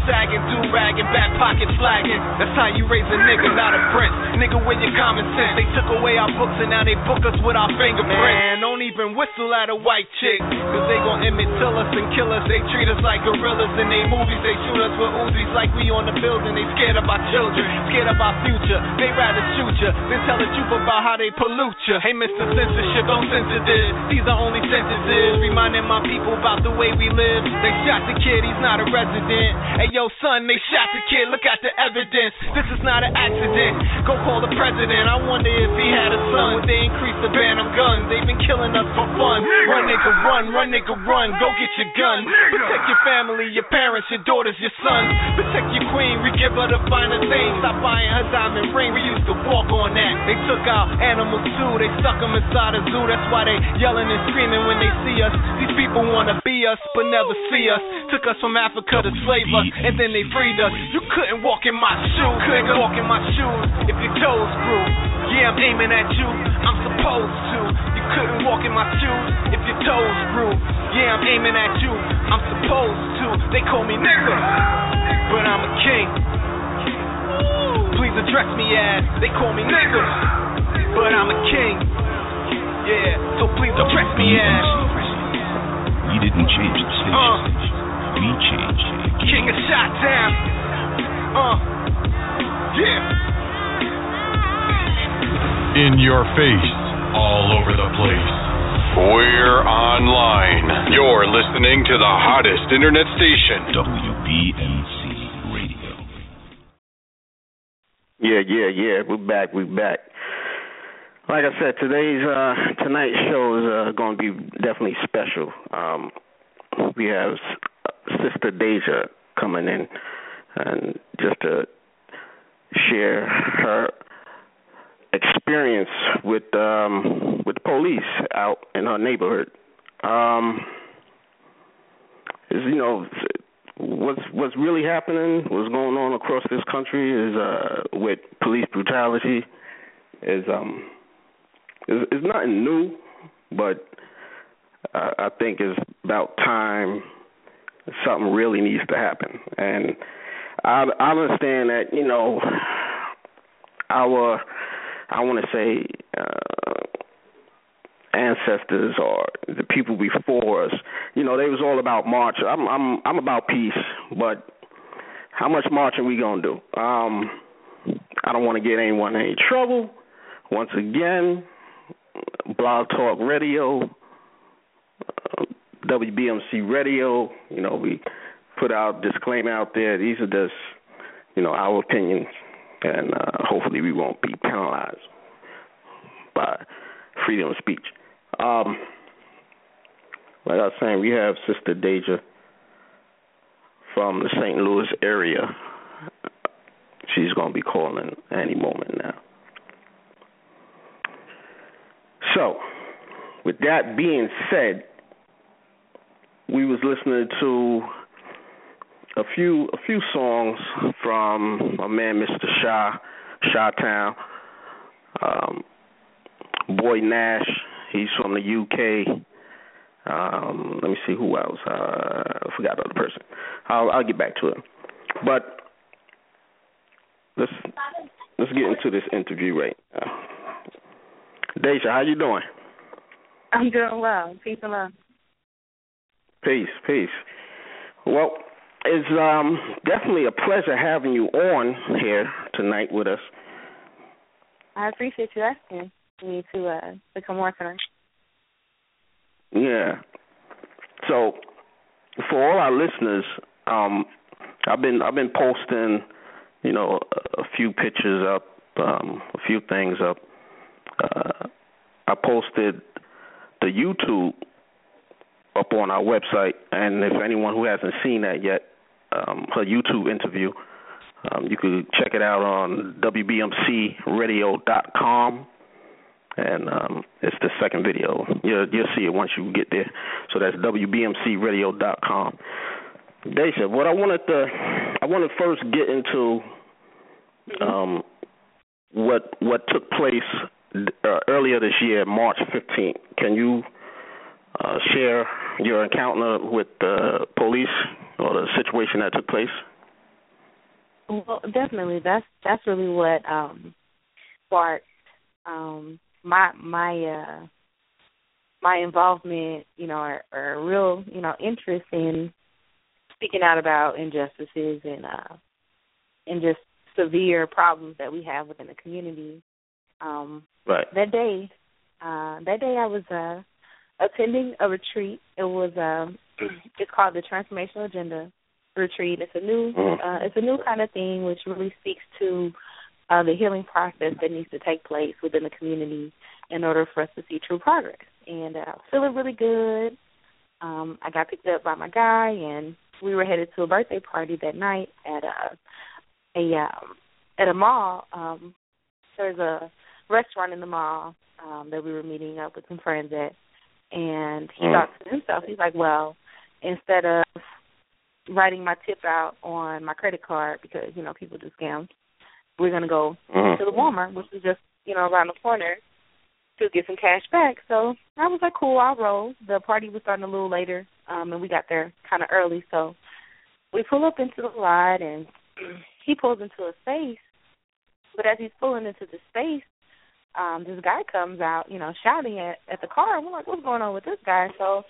Sagging, do ragging, back pocket flagging. That's how you raise a nigga, not a prince. Nigga with your common sense. They took away our books and now they book us with our fingerprints. Man, don't even whistle at a white chick. Cause they gon' Emmett us and kill us. They treat us like gorillas in they movies. They shoot us with Uzis like we on the building. They scared of our children, scared of our future. They rather shoot ya than tell the truth about how they pollute ya. Hey, Mr. Censorship, don't censor this. These are only sentences reminding my people about the way we live. They shot the kid, he's not a resident. Hey yo, son, they shot the kid. Look at the evidence. This is not an accident. Go call the president. I wonder if he had a son. Would they increase the ban of guns? They've been killing us for fun. Run, nigga, run, run, nigga, run. Go get your gun. Protect your family, your parents, your daughters, your sons. Protect your queen. We give her the finer things. Stop buying her diamond ring. We used to walk on that. They took our animals too. They stuck them inside a zoo. That's why they yelling and screaming when they see us. These people wanna be us, but never see us. Took us from Africa to slave us, and then they freed us. You couldn't walk in my shoes. Couldn't walk in my shoes if your toes grew. Yeah, I'm aiming at you. I'm supposed to. You couldn't walk in my shoes if your toes grew. Yeah, I'm aiming at you. I'm supposed to. They call me nigga, but I'm a king. Please address me as they call me nigga, but I'm a king. Yeah, so please address me as. We didn't change the station. Uh, we changed. King of shot down. Uh, yeah. In your face, all over the place. We're online. You're listening to the hottest internet station. WBMC Radio. Yeah, yeah, yeah. We're back. We're back. Like I said, today's uh tonight's show is uh, going to be definitely special. Um, we have S- Sister Deja coming in, and just to share her experience with um with police out in her neighborhood. Um, is you know what's what's really happening, what's going on across this country is uh with police brutality is um is is nothing new, but uh, I think it's about time something really needs to happen. And I I understand that you know our I want to say uh, ancestors or the people before us, you know, they was all about march. I'm I'm I'm about peace, but how much marching we gonna do? Um, I don't want to get anyone in any trouble. Once again, Blog Talk Radio, WBMC Radio. You know, we put our disclaimer out there. These are just, you know, our opinions, and uh, hopefully we won't be penalized by freedom of speech. Um, like I was saying, we have Sister Deja from the St. Louis area. She's going to be calling any moment now. So, with that being said, we was listening to a few a few songs from my man Mr. Shaw, Shaw Town. Um, Boy Nash, he's from the UK. Um, let me see who else. Uh, I forgot the other person. I'll, I'll get back to it. But let's let's get into this interview right now. Deja, how you doing? I'm doing well. Peace and love. Peace, peace. Well, it's um definitely a pleasure having you on here tonight with us. I appreciate you asking me to uh to come work tonight. Yeah. So, for all our listeners, um, I've been I've been posting, you know, a, a few pictures up, um, a few things up. Uh, I posted the YouTube up on our website, and if anyone who hasn't seen that yet, um, her YouTube interview, um, you could check it out on WBMCRadio.com and um, it's the second video. You'll you'll see it once you get there. So that's WBMCRadio.com. Deja, what I wanted to I want to first get into um, what what took place uh, earlier this year, March 15th. Can you uh, share your encounter with the police or the situation that took place? Well, definitely. That's that's really what um, sparked um, my my uh my involvement, you know, or, or real, you know, interest in speaking out about injustices and uh and just severe problems that we have within the community. Um right. that day uh that day I was uh attending a retreat. It was um [clears throat] it's called the Transformational Agenda retreat. It's a new Mhm. uh, it's a new kind of thing which really speaks to uh, the healing process that needs to take place within the community in order for us to see true progress. And uh, feeling really good. Um, I got picked up by my guy, and we were headed to a birthday party that night at a a um, at a mall. Um, there's a restaurant in the mall um, that we were meeting up with some friends at, and he Mm. thought to himself, he's like, well, instead of writing my tip out on my credit card because you know people do scams, we're gonna go Mhm. to the Walmart, which is just you know around the corner, to get some cash back. So I was like, cool, I'll roll. The party was starting a little later, um, and we got there kind of early, so we pull up into the lot, and [clears throat] he pulls into a space. But as he's pulling into the space, um, this guy comes out, you know, shouting at at the car. And we're like, what's going on with this guy? So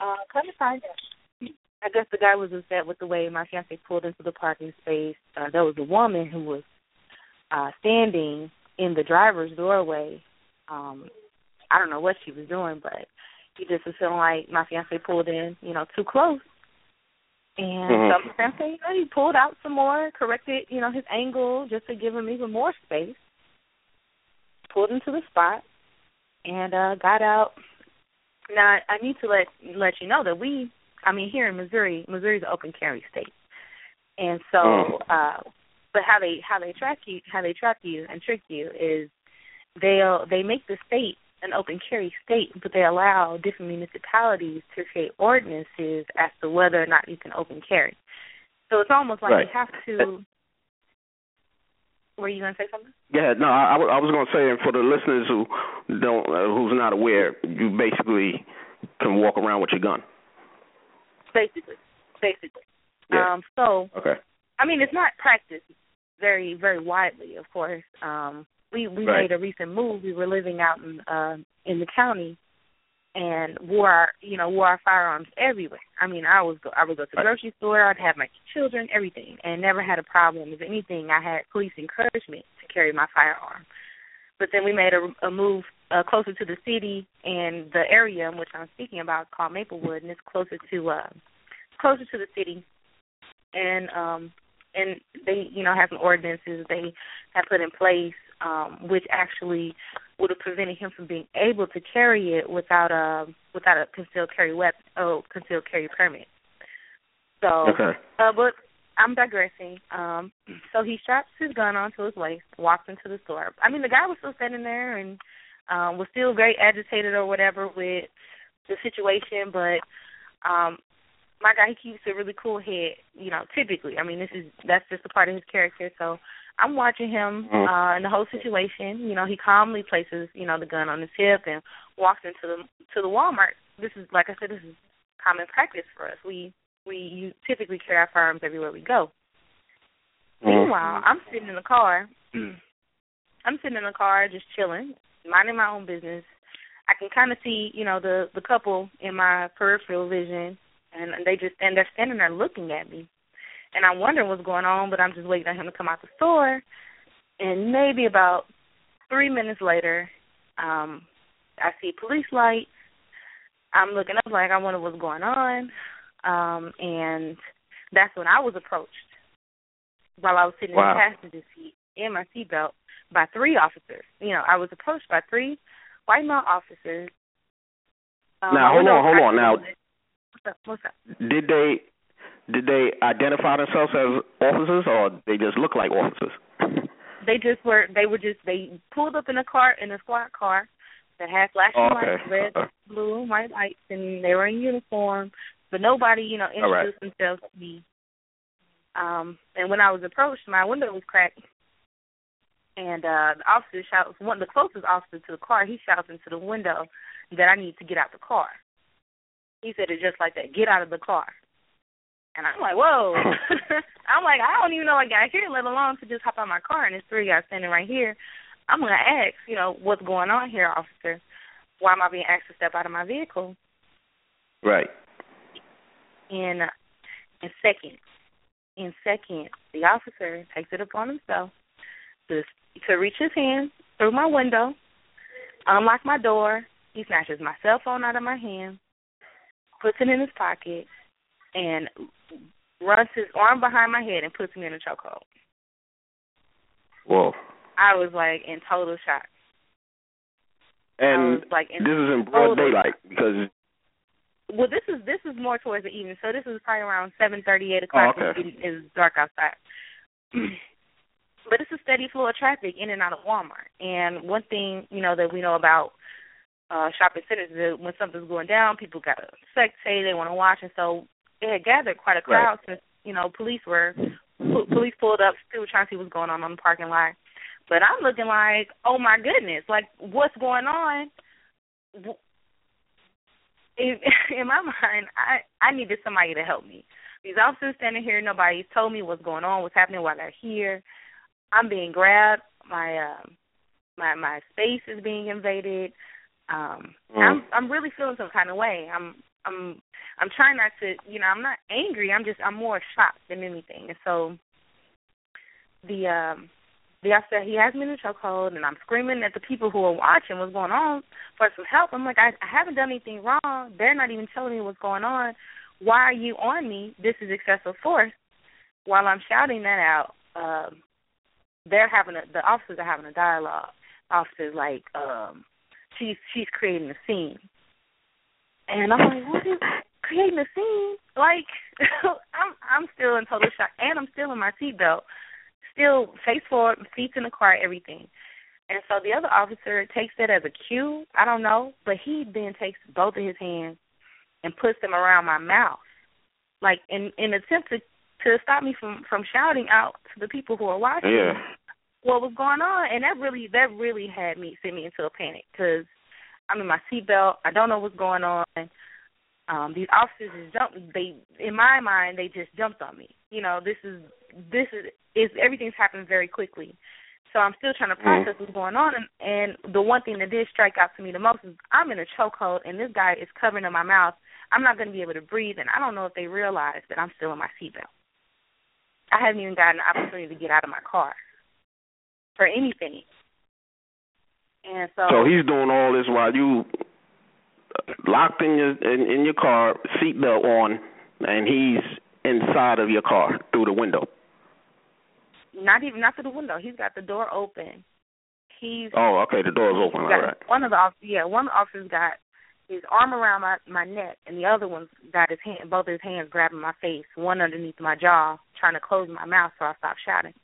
uh, come to find out, I guess the guy was upset with the way my fiance pulled into the parking space. Uh, there was a woman who was uh, standing in the driver's doorway. Um, I don't know what she was doing, but he just was feeling like my fiance pulled in, you know, too close. And Mhm. so my fiance, you know, he pulled out some more, corrected, you know, his angle just to give him even more space. Pulled into the spot and uh got out. Now I need to let let you know that we I mean here in Missouri, Missouri's an open carry state. And so Mm. uh but how they how they track you how they track you and trick you is they'll they make the state an open carry state, but they allow different municipalities to create ordinances as to whether or not you can open carry. So it's almost like Right. you have to. Were you going to say something? Yeah, no, I, I was- I was going to say, and for the listeners who don't, uh, who's not aware, you basically can walk around with your gun. Basically, basically. Yeah. Um, so Okay. I mean, it's not practiced very, very widely, of course. Um, we we Right. made a recent move. We were living out in uh, in the county, and wore our you know wore our firearms everywhere. I mean, I was go, I would go to the grocery store. I'd have my children, everything, and never had a problem. If anything, I had police encouragement to carry my firearm. But then we made a, a move uh, closer to the city and the area in which I'm speaking about is called Maplewood, and it's closer to uh, closer to the city. And um, and they you know have some ordinances they have put in place um which actually would have prevented him from being able to carry it without a without a concealed carry weapon oh concealed carry permit so Okay. uh but i'm digressing um so he straps his gun onto his waist walks into the store i mean the guy was still standing there and um was still very agitated or whatever with the situation but um my guy he keeps a really cool head, you know, typically. I mean this is that's just a part of his character. So I'm watching him Mhm. uh in the whole situation. You know, he calmly places, you know, the gun on his hip and walks into the to the Walmart. This is like I said, this is common practice for us. We we typically carry our firearms everywhere we go. Meanwhile, I'm sitting in the car. [clears throat] I'm sitting in the car just chilling, minding my own business. I can kind of see, you know, the the couple in my peripheral vision, and they just and they're standing there looking at me, and I'm wondering what's going on, but I'm just waiting on him to come out the store. And maybe about three minutes later, um, I see police lights. I'm looking up like I wonder what's going on, um, and that's when I was approached while I was sitting Wow. in the passenger seat in my seatbelt by three officers. You know, I was approached by three white male officers. Um, Now, hold on, hold on. Now, what's up? What's up? did they did they identify themselves as officers, or they just look like officers? They just were. They were just. They pulled up in a car in a squad car that had flashing Oh, okay. lights, red, Okay. blue, and white lights, and they were in uniform. But nobody, you know, All right. introduced themselves to me. Um, and when I was approached, my window was cracked, and uh the officer shouts. One, the closest officer to the car, he shouts into the window that I need to get out the car. He said it just like that. Get out of the car. And I'm like, whoa. [laughs] [laughs] I'm like, I don't even know I got here, let alone to just hop out my car and there's three guys standing right here. I'm gonna ask, you know, what's going on here, officer? Why am I being asked to step out of my vehicle? Right. In in seconds, in seconds, the officer takes it upon himself to to reach his hand through my window, unlock my door. He snatches my cell phone out of my hand, puts it in his pocket, and runs his arm behind my head and puts me in a chokehold. Whoa. I was like in total shock. And was, like, this is in broad daylight because Well, this is this is more towards the evening, so this is probably around seven thirty, eight o'clock. Oh, okay. It's it's dark outside. [clears throat] but it's a steady flow of traffic in and out of Walmart. And one thing you know that we know about uh shopping centers is that when something's going down, people got to spectate, they want to watch, and so it had gathered quite a crowd since you know police were police pulled up, still trying to see what's going on on the parking lot. But I'm looking like, oh my goodness, like what's going on? In, [laughs] in my mind, I I needed somebody to help me. These officers standing here, nobody's told me what's going on, what's happening while they're here. I'm being grabbed. My um my my space is being invaded. Um Mm. I'm I'm really feeling some kind of way. I'm I'm I'm trying not to you know, I'm not angry, I'm just I'm more shocked than anything. And so the um the officer he has me in a chokehold and I'm screaming at the people who are watching what's going on for some help. I'm like, I, I haven't done anything wrong. They're not even telling me what's going on. Why are you on me? This is excessive force. While I'm shouting that out, um, they're having a, the officers are having a dialogue. Officers like, um, she's she's creating a scene, and I'm like, what is creating a scene? Like, [laughs] I'm I'm still in total shock, and I'm still in my seatbelt, still face forward, seats in the car, everything. And so the other officer takes that as a cue. I don't know, but he then takes both of his hands and puts them around my mouth, like in in attempt to to stop me from from shouting out to the people who are watching yeah. what was going on. And that really that really had me sent me into a panic because I'm in my seatbelt. I don't know what's going on. Um, these officers just jumped. They, in my mind, they just jumped on me. You know, this is this is is everything's happened very quickly. So I'm still trying to process what's going on. And, and the one thing that did strike out to me the most is I'm in a chokehold, and this guy is covering up my mouth. I'm not going to be able to breathe, and I don't know if they realize that I'm still in my seatbelt. I haven't even gotten the opportunity to get out of my car for anything. And so, So he's doing all this while you locked in your in, in your car, seatbelt on, and he's inside of your car through the window. not even not through the window. He's got the door open. He's Oh, okay, the door's open. All right. One of the off- yeah, one of the officers got his arm around my my neck, and the other one's got his hand, both his hands grabbing my face, one underneath my jaw, trying to close my mouth so I stop shouting.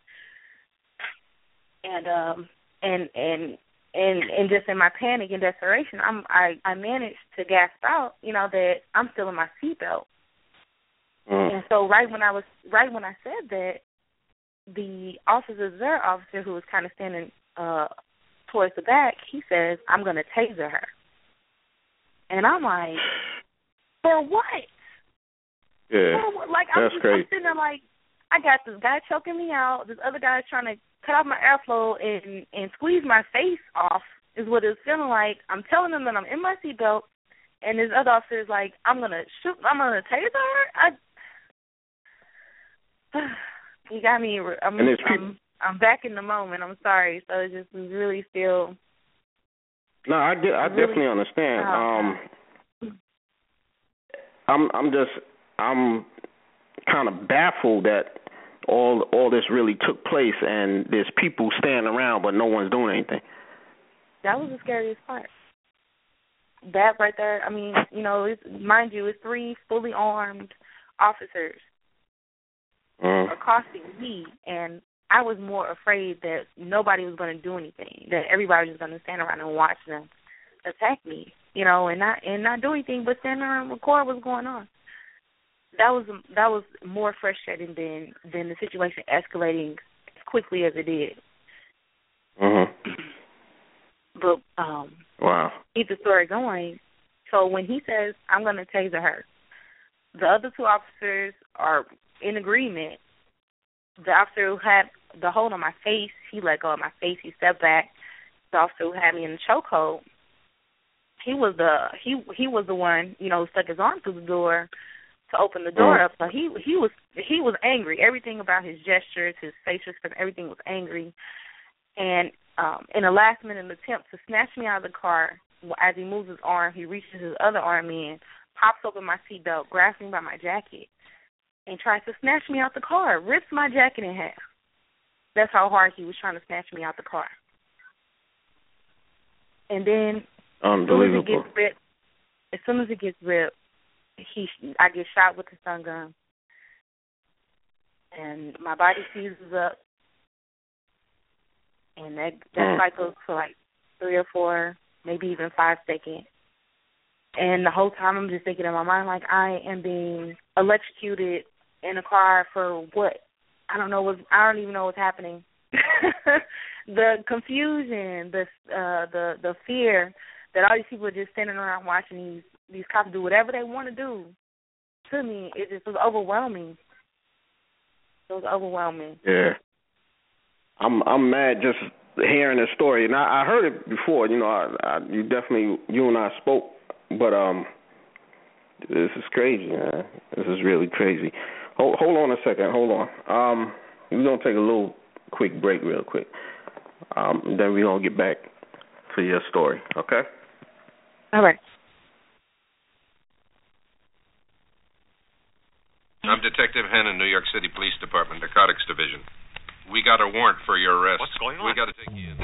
And um and and and and just in my panic and desperation, I'm I I managed to gasp out, you know, that I'm still in my seatbelt. Mm. And so right when I was right when I said that, the officer, their officer who was kind of standing uh towards the back, he says, "I'm going to taser her." And I'm like, "For what?" Yeah. For what? Like I'm, just, crazy. I'm sitting there like, I got this guy choking me out. This other guy's trying to cut off my airflow and and squeeze my face off. Is what it's feeling like. I'm telling them that I'm in my seatbelt, and this other officer is like, "I'm gonna shoot. I'm gonna taser her." I. [sighs] You got me. I'm, And it's peop- I'm I'm back in the moment. I'm sorry. So it just really still. No, I get, I Really- definitely understand. Oh, Um, I'm I'm just I'm kind of baffled that all all this really took place and there's people standing around but no one's doing anything. That was the scariest part. That right there. I mean, you know, it's, mind you, it's three fully armed officers Mm. accosting me, and I was more afraid that nobody was going to do anything. That everybody was going to stand around and watch them attack me, you know, and not and not do anything but stand around and record what's going on. That was that was more frustrating than than the situation escalating as quickly as it did. Mhm. [clears throat] But um, Wow. keep the story going. So when he says, I'm going to taser her, the other two officers are in agreement. The officer who had the hold on my face, he let go of my face. He stepped back. The officer who had me in the chokehold, he was the he he was the one you know who stuck his arm through the door to open the door Mm. up. So he he was he was angry. Everything about his gestures, his facial expression, everything was angry. And um in a last minute attempt to snatch me out of the car, as he moves his arm, he reaches his other arm in, pops open my seatbelt, grabs me by my jacket, and tries to snatch me out the car, Rips my jacket in half. That's how hard he was trying to snatch me out the car. And then Unbelievable. As soon as it gets ripped, as soon as it gets ripped, he I get shot with the stun gun, and my body seizes up, and that that Mm. cycles for like three or four, maybe even five seconds. And the whole time I'm just thinking in my mind like I am being electrocuted in a car for what? I don't know what I don't even know what's happening. [laughs] the confusion, the uh the the fear that all these people are just standing around watching these these cops do whatever they want to do. To me, it just was overwhelming. It was overwhelming. Yeah. I'm I'm mad just hearing the story, and I, I heard it before. You know, I, I you definitely you and I spoke, but um, this is crazy, man. This is really crazy. Hold hold on a second. Hold on. Um, we're gonna take a little quick break, real quick. Um, then we're gonna get back to your story. Okay. All right. I'm Detective Hennon, New York City Police Department, Narcotics Division. We got a warrant for your arrest. What's going on? We got to take you in.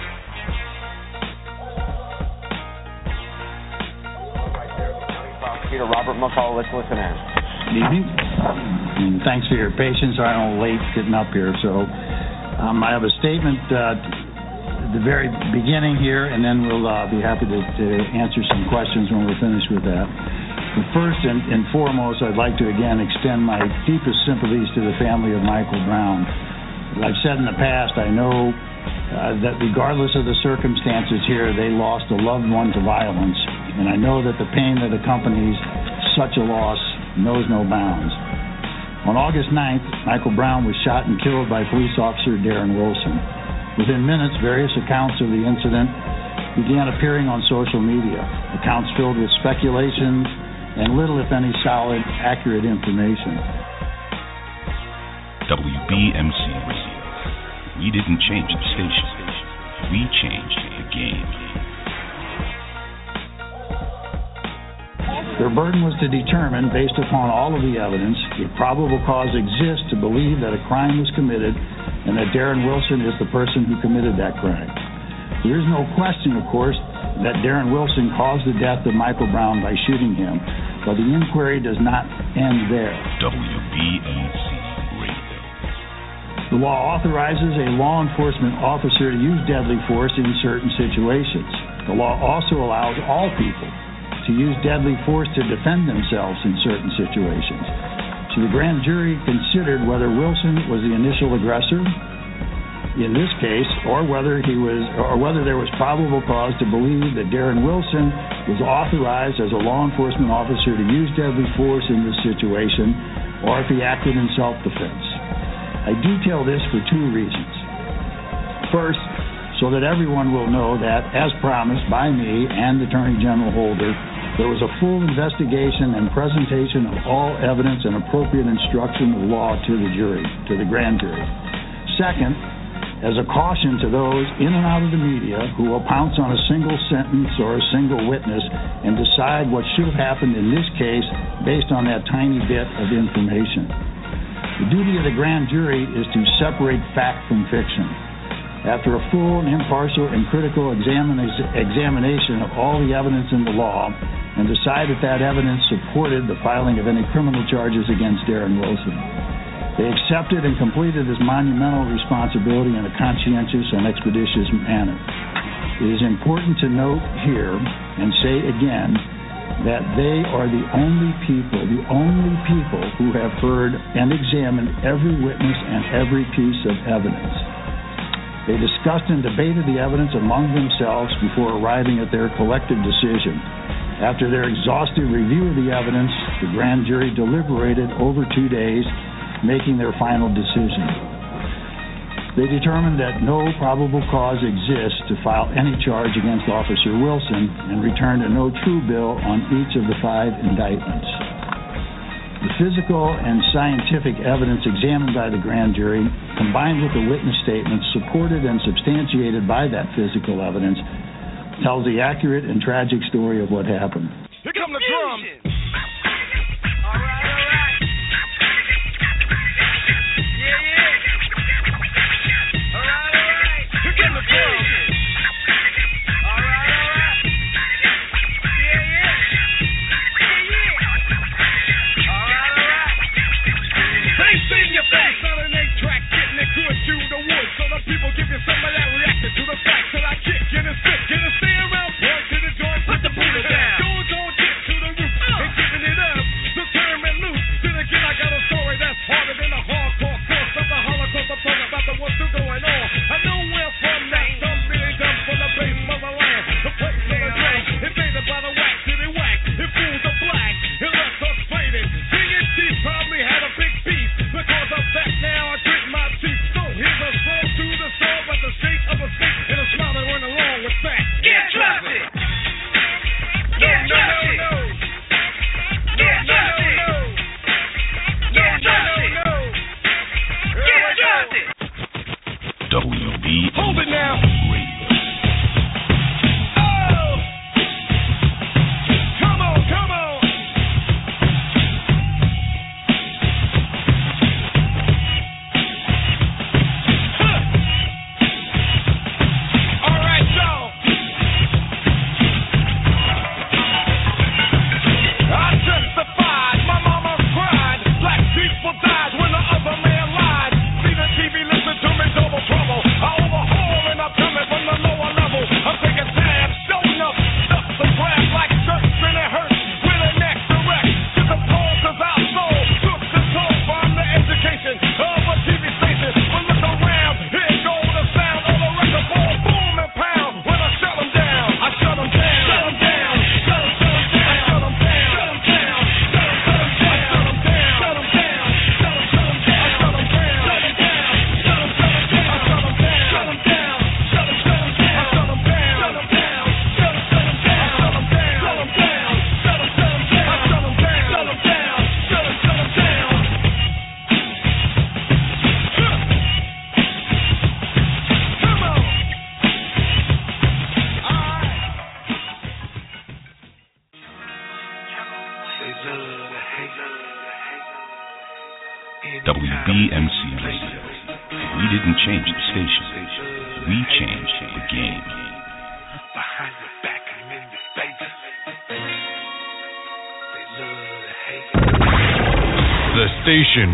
Prosecutor Robert McCulloch, let's listen in. Good evening. And thanks for your patience. I know late getting up here. So um, I have a statement uh, at the very beginning here, and then we'll uh, be happy to, to answer some questions when we're finished with that. First and, and foremost, I'd like to again extend my deepest sympathies to the family of Michael Brown. As I've said in the past, I know uh, that regardless of the circumstances here, they lost a loved one to violence, and I know that the pain that accompanies such a loss knows no bounds. On August 9th, Michael Brown was shot and killed by police officer Darren Wilson. Within minutes, various accounts of the incident began appearing on social media, accounts filled with speculation and little, if any, solid, accurate information. WBMC Radio. We didn't change the station. We changed the game. Their burden was to determine, based upon all of the evidence, if probable cause exists to believe that a crime was committed and that Darren Wilson is the person who committed that crime. There is no question, of course, that Darren Wilson caused the death of Michael Brown by shooting him, but the inquiry does not end there. WBMC Radio. The law authorizes a law enforcement officer to use deadly force in certain situations. The law also allows all people to use deadly force to defend themselves in certain situations. So the grand jury considered whether Wilson was the initial aggressor in this case, or whether he was, or whether there was probable cause to believe that Darren Wilson was authorized as a law enforcement officer to use deadly force in this situation, or if he acted in self-defense. I detail this for two reasons. First, so that everyone will know that, as promised by me and Attorney General Holder, there was a full investigation and presentation of all evidence and appropriate instruction of law to the jury, to the grand jury. Second, as a caution to those in and out of the media who will pounce on a single sentence or a single witness and decide what should have happened in this case based on that tiny bit of information. The duty of the grand jury is to separate fact from fiction. After a full and impartial and critical examina- examination of all the evidence in the law and decide if that evidence supported the filing of any criminal charges against Darren Wilson. They accepted and completed this monumental responsibility in a conscientious and expeditious manner. It is important to note here and say again that they are the only people, the only people who have heard and examined every witness and every piece of evidence. They discussed and debated the evidence among themselves before arriving at their collective decision. After their exhaustive review of the evidence, the grand jury deliberated over two days making their final decision. They determined that no probable cause exists to file any charge against Officer Wilson and returned a no true bill on each of the five indictments. The physical and scientific evidence examined by the grand jury, combined with the witness statements supported and substantiated by that physical evidence, tells the accurate and tragic story of what happened. Here come the drums.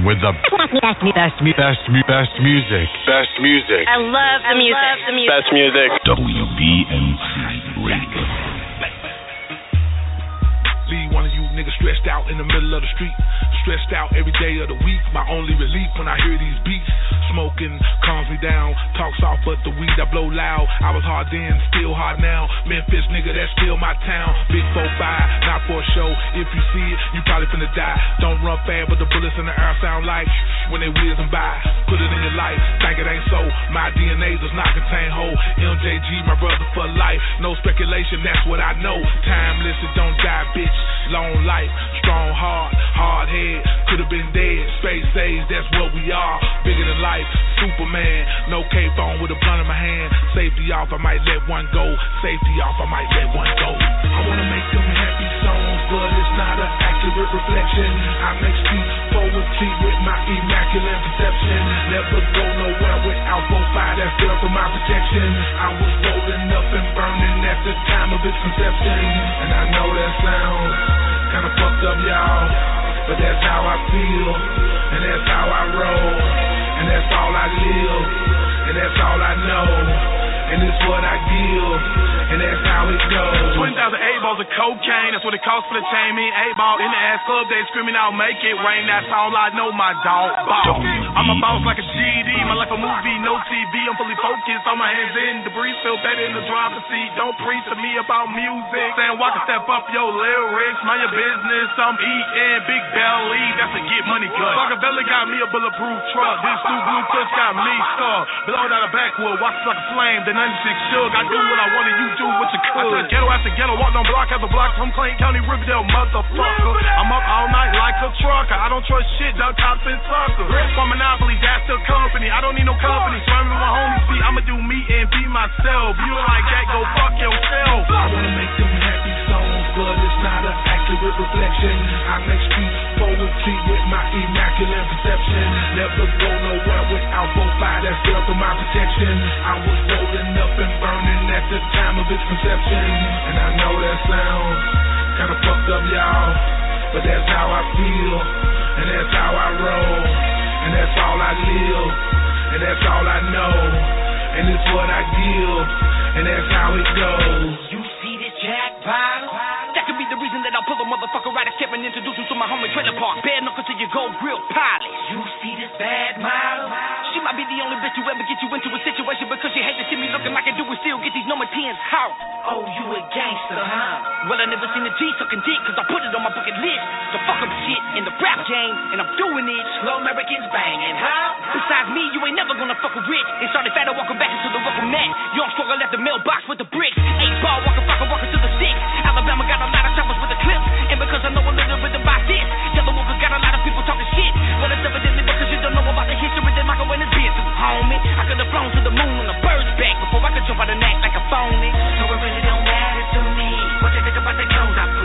With the best, best, best, best music. Best music. I love the music. Love the music. Best music. WBMC Radio. Leave one of you niggas stressed out in the middle of the street. Stressed out every day of the week. My only relief when I hear these beats. Smoking calms me down. Talk soft, but the weed I blow loud. I was hard then, still hard now. Memphis nigga, that's still my town. Big 4-5, not for show. If you see it, you probably finna die. Don't run fast, but the bullets in the air sound like when they whizzing by. Put it in your life, think it ain't so. My DNA does not contain whole. MJG, my brother for life. No speculation, that's what I know. Timeless, it don't die, bitch. Long life, strong heart, hard head. Could have been dead. Space age, that's what we are. Bigger than life, Superman. No K phone with a blunt in my hand. Safety off, I might let one go. Safety off, I might let one go. I wanna make them happy songs, but it's not an accurate reflection. I make street poetry with my immaculate perception. Never go nowhere without both fire that's there for my protection. I was rolling up and burning at the time of its conception. And I know that sounds kinda fucked up, y'all. But that's how I feel, and that's how I roll, and that's all I live, and that's all I know, and it's what I give, and that's how it goes. 20,000 eight balls of cocaine, that's what it costs for the chain. Me, eight ball in the ass club, they screaming out, make it rain. That's all I know, my dog. Boss. I'm a boss like a GD, my life a movie, no TV. I'm fully focused, on my hands in debris, feel better in the driver's seat. Don't preach to me about music. Saying walk and step up your lyrics, mind your business. I'm eating big belly, that's a get money cut. Rockefeller got me a bulletproof truck. This new blue touch got me stuck. Blowed out a backwood, watch like a flame. The 96 shook. I do what I want and you do what you could. I took ghetto after ghetto, walked on block after block from Clayton County, Riverdale, motherfucker. I'm up all night like a trucker. I don't trust shit, duck cops and suckers. For Monopoly, that's the company. I don't need no company. So I'm with my homies be, I'ma do me and be myself. You don't like that, go fuck yourself. I wanna make them happy songs, but it's not an accurate reflection. I make street poetry with my immaculate perception. Never go nowhere without both that's there for my protection. I was rolling up and burning at the time of its conception. And I know that sounds kinda fucked up, y'all. But that's how I feel, and that's how I roll, and that's all I live, and that's all I know, and it's what I give, and that's how it goes. You see? That the reason that I'll pull a motherfucker right at and introduce him to my homie trailer park. Bare knuckle to your gold grill pilot. You see this bad model? She might be the only bitch who ever get you into a situation because she hate to see me looking like I do and still get these number 10s out. Oh, you a gangster, huh? Well, I never seen a G sucking dick cause I put it on my bucket list. So fuck up shit in the rap game and I'm doing it. Slow Americans banging, huh? Besides me, you ain't never gonna fuck a rich. And started fatter walking back into the welcome mat. Young struggle at the mailbox with the bricks. Eight ball walking, fucking walking to the six. Clips. Because I know a little bit about this, Yelawolf got a lot of people talking shit. Well, it's evidently because you don't know about the history that Michael and his been through, homie. I could have flown to the moon on a bird's back before I could jump out the neck like a phony. So it really don't matter to me what you think about the clothes I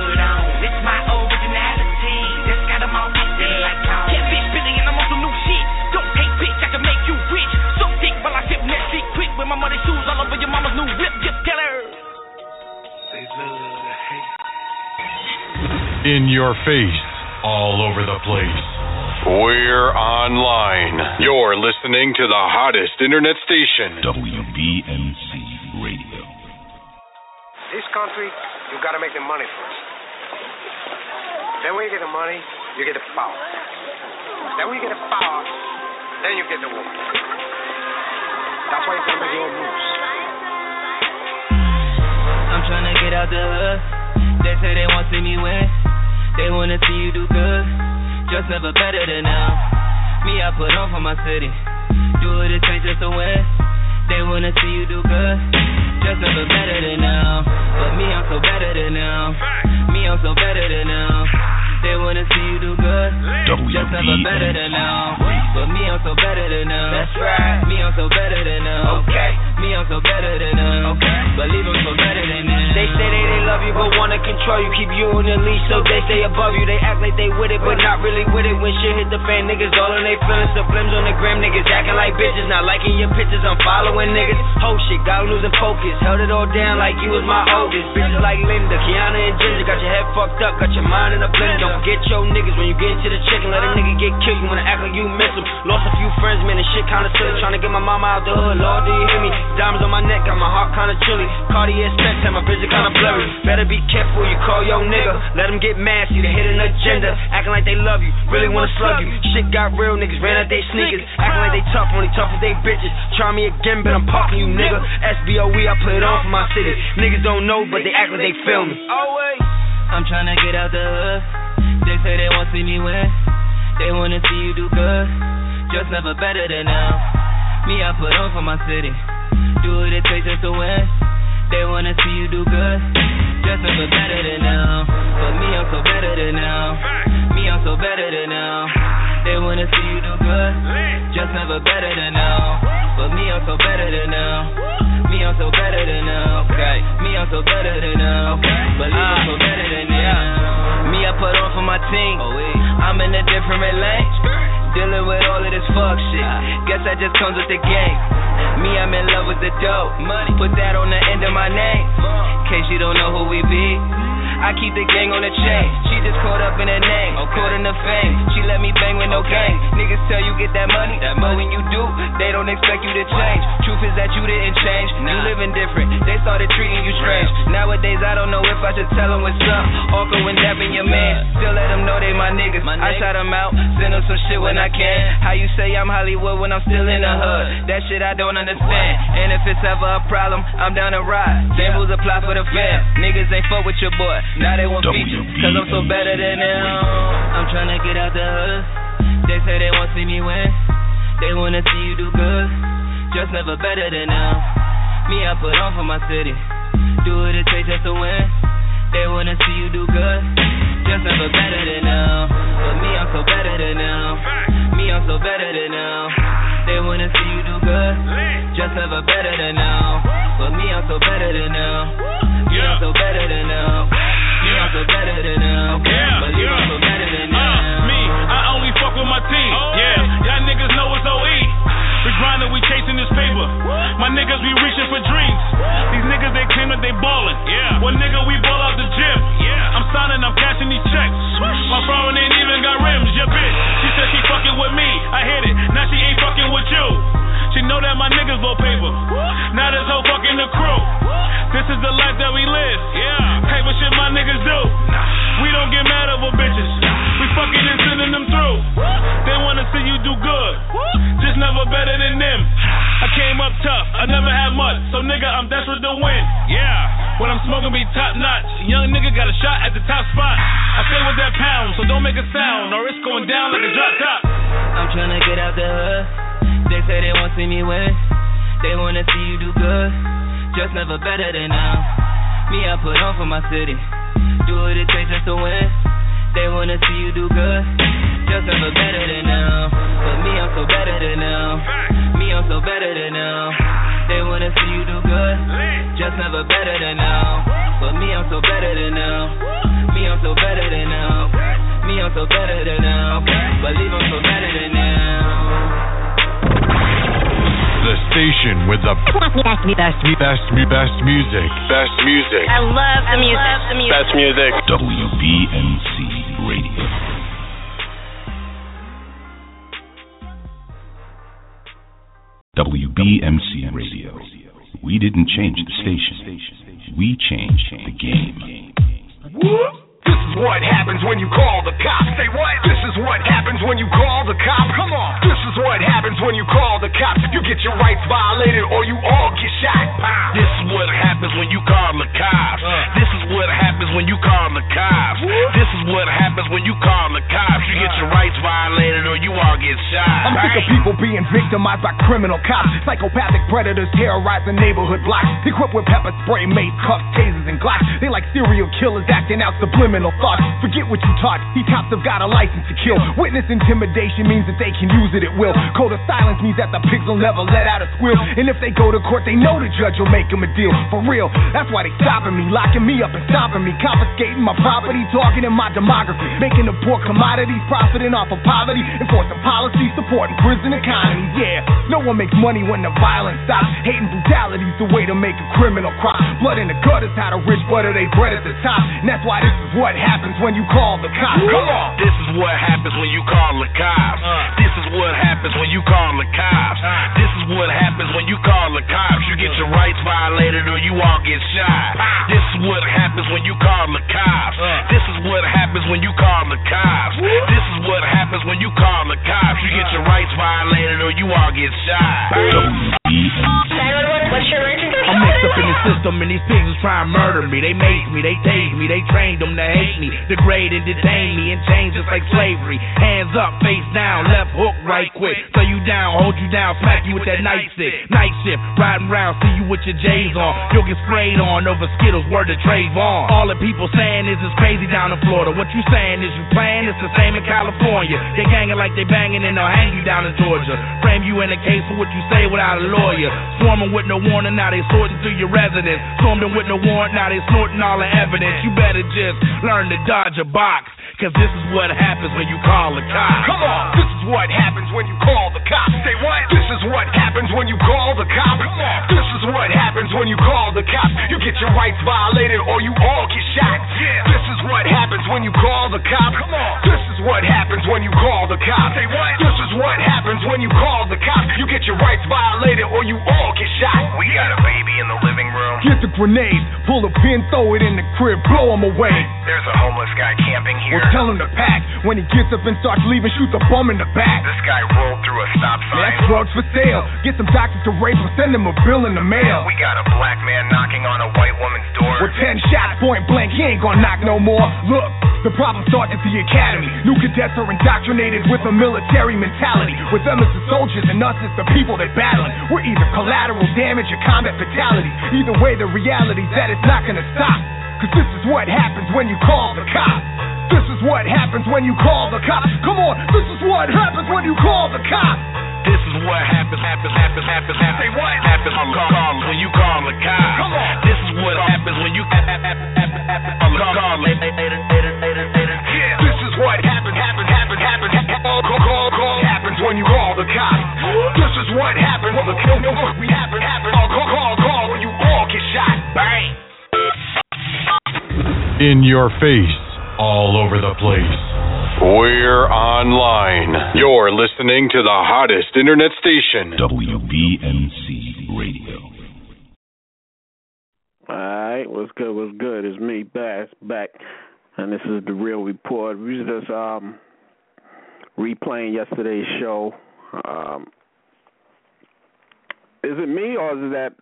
In your face, all over the place. We're online. You're listening to the hottest internet station. WBMC Radio. This country, you gotta make the money first. Then when you get the money, you get the power. Then when you get the power, then you get the woman. That's why you gotta make your own moves. I'm trying to get out the hood. They say they want to see me win. They wanna see you do good. Just never better than now. Me, I put on for my city. Do what it takes just to win. They wanna see you do good. Just never better than now. But me, I'm so better than now. Me, I'm so better than now. They wanna see you do good. Just never better than now. But me, I'm so better than now. That's right. Me, I'm so better than now. Okay. Me, I'm so better than now. Okay. Believe I'm so better than now. They say they, they love you but wanna control you. Keep you on the leash so they stay above you. They act like they with it but not really with it. When shit hit the fan, niggas all in they feelings. Sublims on the gram, niggas acting like bitches. Not liking your pictures, I'm following niggas. Whole shit, got losing focus. Held it all down like you was my oldest. Bitches like Linda, Kiana, and Ginger. Got your head fucked up, got your mind in a blender. Forget your niggas when you get into the chicken. Let a nigga get killed, you wanna act like you miss him. Lost a few friends, man, and shit kinda silly. Trying to get my mama out the hood, Lord, do you hear me? Diamonds on my neck, got my heart kinda chilly. Cartier specs, and my vision kinda blurry. Better be careful, you call your nigga. Let them get mad, see the hidden agenda. Acting like they love you, really wanna slug you. Shit got real, niggas ran out they sneakers. Acting like they tough, only tough as they bitches. Try me again, but I'm parking you, nigga. SBOE, I put it on for my city. Niggas don't know, but they act like they feel me. Always. I'm tryna get out the hood. They say they won't see me win. They wanna see you do good. Just never better than now. Me, I put on for my city. Do what it takes just to win. They wanna see you do good. Just never better than now. But me, I'm so better than now. Me, I'm so better than now. They wanna see you do good. Just never better than now. But me, I'm so better than now. Me, I'm so better than now. Okay. Me, I'm so better than now. Okay, Believe I'm so better than now. Me, I put on for my team. Oh, I'm in a different lane. Dealing with all of this fuck shit. Guess that just comes with the game. Me, I'm in love with the dope. Put that on the end of my name. In case you don't know who we be. I keep the gang on the chain. She just caught up in her name, or caught in the fame. She let me bang with no gang. Niggas tell you get that money, but when you do, they don't expect you to change. Truth is that you didn't change. You living different. They started treating you strange. Nowadays I don't know if I should tell them what's up. Awkward when dapping your man. Still let them know they my niggas. I shout them out, send them some shit when I can. How you say I'm Hollywood when I'm still in the hood? That shit I don't understand. And if it's ever a problem, I'm down to ride. Same rules apply for the fam. Niggas ain't fuck with your boy. Now they want features, cause I'm so better than them. I'm tryna get out the hood. They say they won't see me win. They wanna see you do good. Just never better than now. Me, I put on for my city. Do what it takes just to win. They wanna see you do good. Just never better than now. But me, I'm so better than now. Me, I'm so better than now. They wanna see you do good. Just never better than now. But me, I'm so better than now. Me, I'm so better than now. Me, I'm so better than I'm so better than uh, now. Me, I only fuck with my team. Yeah, y'all niggas know it's OE. We grinding, we chasing this paper. My niggas, we reaching for dreams. These niggas, they claim that they ballin'. Yeah. Well, nigga, we ball out the gym. Yeah. I'm signing, I'm cashing these checks. My ain't even got rims. Your bitch, she said she fucking with me. I hit it. Now she ain't fucking with you. She know that my niggas blow paper. Now this whole fucking the crew. This is the life that we live. Yeah. Paper shit my niggas do. We don't get mad over bitches. We fucking and sending them through. They wanna see you do good. Just never better than them. I came up tough. I never had much. So nigga, I'm desperate to win. Yeah. When I'm smoking, be top notch. Young nigga got a shot at the top spot. I stay with that pound, so don't make a sound, or it's going down like a drop top. I'm tryna get out the hood. They say they won't see me win. They wanna see you do good. Just never better than now. Me, I put on for my city. Do what it takes just to win. They wanna see you do good. Just never better than now. But me, I'm so better than now. Me, I'm so better than now. They wanna see you do good. Just never better than now. But me, I'm so better than now. Me, I'm so better than now. Me, I'm so better than now. Believe I'm so better than now. The station with the best, best, best, best music. Best music. I love the music. The music. Best music. WBMC Radio. WBMC Radio. We didn't change the station. We changed the game. This is what happens when you call the cops. Say what? This is what happens when you call the cops. Come on. This is what happens when you call the cops. You get your rights violated or you all get shot. Pow. This is what happens when you call the cops. Uh. This is what happens when you call the cops. This is what happens when you call the cops. You get your uh. rights violated or you all get shot. I'm sick of people being victimized by criminal cops. Psychopathic predators terrorizing neighborhood blocks. Equipped with pepper spray, mace, cuffs, tasers, and glocks. They like serial killers acting out subliminal thoughts. Forget what you taught. These cops have got a license to kill. Witness intimidation means that they can use it at will. Code of silence means that the pigs will never let out a squeal. And if they go to court, they know the judge will make them a deal. For real, that's why they stopping me, locking me up and stopping me, confiscating my property, targeting my demography, making the poor commodities, profiting off of poverty, enforcing policies, supporting prison economy. Yeah, no one makes money when the violence stops. Hating brutality's the way to make a criminal cry. Blood in the gutters, how the rich butter they bread at the top. And that's why this is what happens when you call the cops. Come on. This is what happens when you call the cops. Uh. This is what happens when you call the cops. Uh. This is what happens when you call the cops. You get your rights violated or you all get shot. Uh. This is what happens when you call the cops. This is what happens when you call the cops. This is what happens when you call the cops. You get your rights violated or you all get shot. What's your emergency? I'm up in the system and these pigs is trying to murder me. They made me, they tased me, they trained them to hate me, degrade and detain me, and change just like slavery. Hands up, face down, left hook right quick. Throw you down, hold you down, smack you with that night stick. Night shift, riding round, see you with your J's on. You'll get sprayed on over Skittles, word to Trayvon. All the people saying is it's crazy down in Florida. What you saying is you playing, it's the same in California. They ganging like they banging and they'll hang you down in Georgia. Frame you in a case for what you say without a lawyer. Swarming with no warning, now they sorting through your residence. Stormed in with no warrant, now they snorting all the evidence. You better just learn to dodge a box. Cause this is what happens when you call the cops. Come on, this is what happens when you call the cops. Say what? This is what happens when you call the cops. Come on, this is what happens when you call the cops. You get your rights violated or you all get shot. Yeah. This is what happens when you call the cops. Come on, this is what happens when you call the cops. Say what? This is what happens when you call the cops. You get your rights violated or you all get shot. We got a baby in the living room. Get the grenades, pull a pin, throw it in the crib, blow him away. There's a homeless guy camping here. Or tell him to pack. When he gets up and starts leaving, shoot the bum in the back. This guy rolled through a stop sign. That's drugs for sale. Get some doctors to rape him, send him a bill in the mail. We got a black man knocking on a white woman's door. With ten shots point blank, he ain't gonna knock no more. Look, the problem starts at the academy. New cadets are indoctrinated with a military mentality. With them as the soldiers and us as the people they're battling. We're either collateral damage or combat fatalities. Either way, the reality's that it's not gonna stop. Cause this is what happens when you call the cops. This is what happens when you call the cops. Come on, this is what happens when you call the cops. This is what happens, happens, happens, happens, happens. Say what? Happens on call, call when you call the cops. Come on. This is what happens when you call, later. Yeah. This is what happens, happens, happens, happens, happens. Call, call, call, call. Happens when you call the cops. This is what happens when the kill, kill, we happen, In your face, all over the place. We're online. You're listening to the hottest internet station. WBMC Radio. All right, what's good? What's good? It's me, Baz, back, and this is the real report. We was just um replaying yesterday's show. Um, is it me or is it that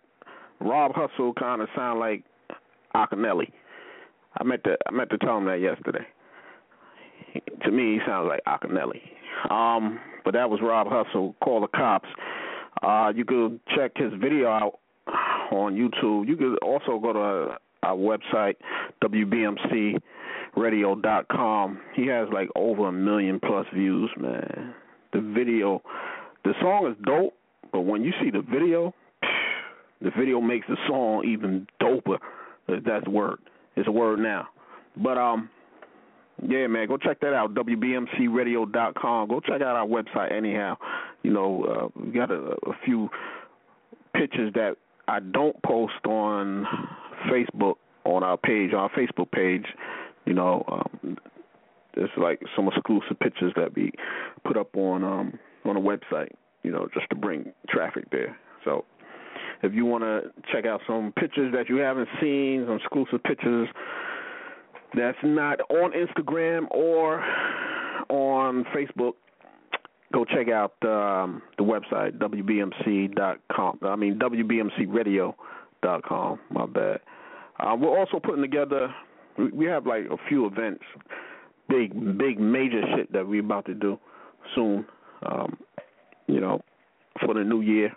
Rob Hustle kind of sound like Akinelli? I meant to I meant to tell him that yesterday. To me, he sounds like Akinelli. Um, but that was Rob Hustle. Call the cops. Uh, you could check his video out on YouTube. You could also go to our website, WBMCRadio.com. He has like over a million plus views, man. The video, the song is dope, but when you see the video, the video makes the song even doper. That's a word. It's a word now. But um, yeah, man, go check that out. WBMCRadio.com. Go check out our website. Anyhow, you know, uh, we got a, a few pictures that I don't post on Facebook on our page, on our Facebook page. You know, um, there's like some exclusive pictures that we put up on um on a website. You know, just to bring traffic there. So if you want to check out some pictures that you haven't seen, some exclusive pictures that's not on Instagram or on Facebook, go check out um, the website wbmc.com. I mean wbmcradio.com. My bad. Uh, we're also putting together. We have like a few events, big, big, major shit that we're about to do soon. Um, you know, for the new year,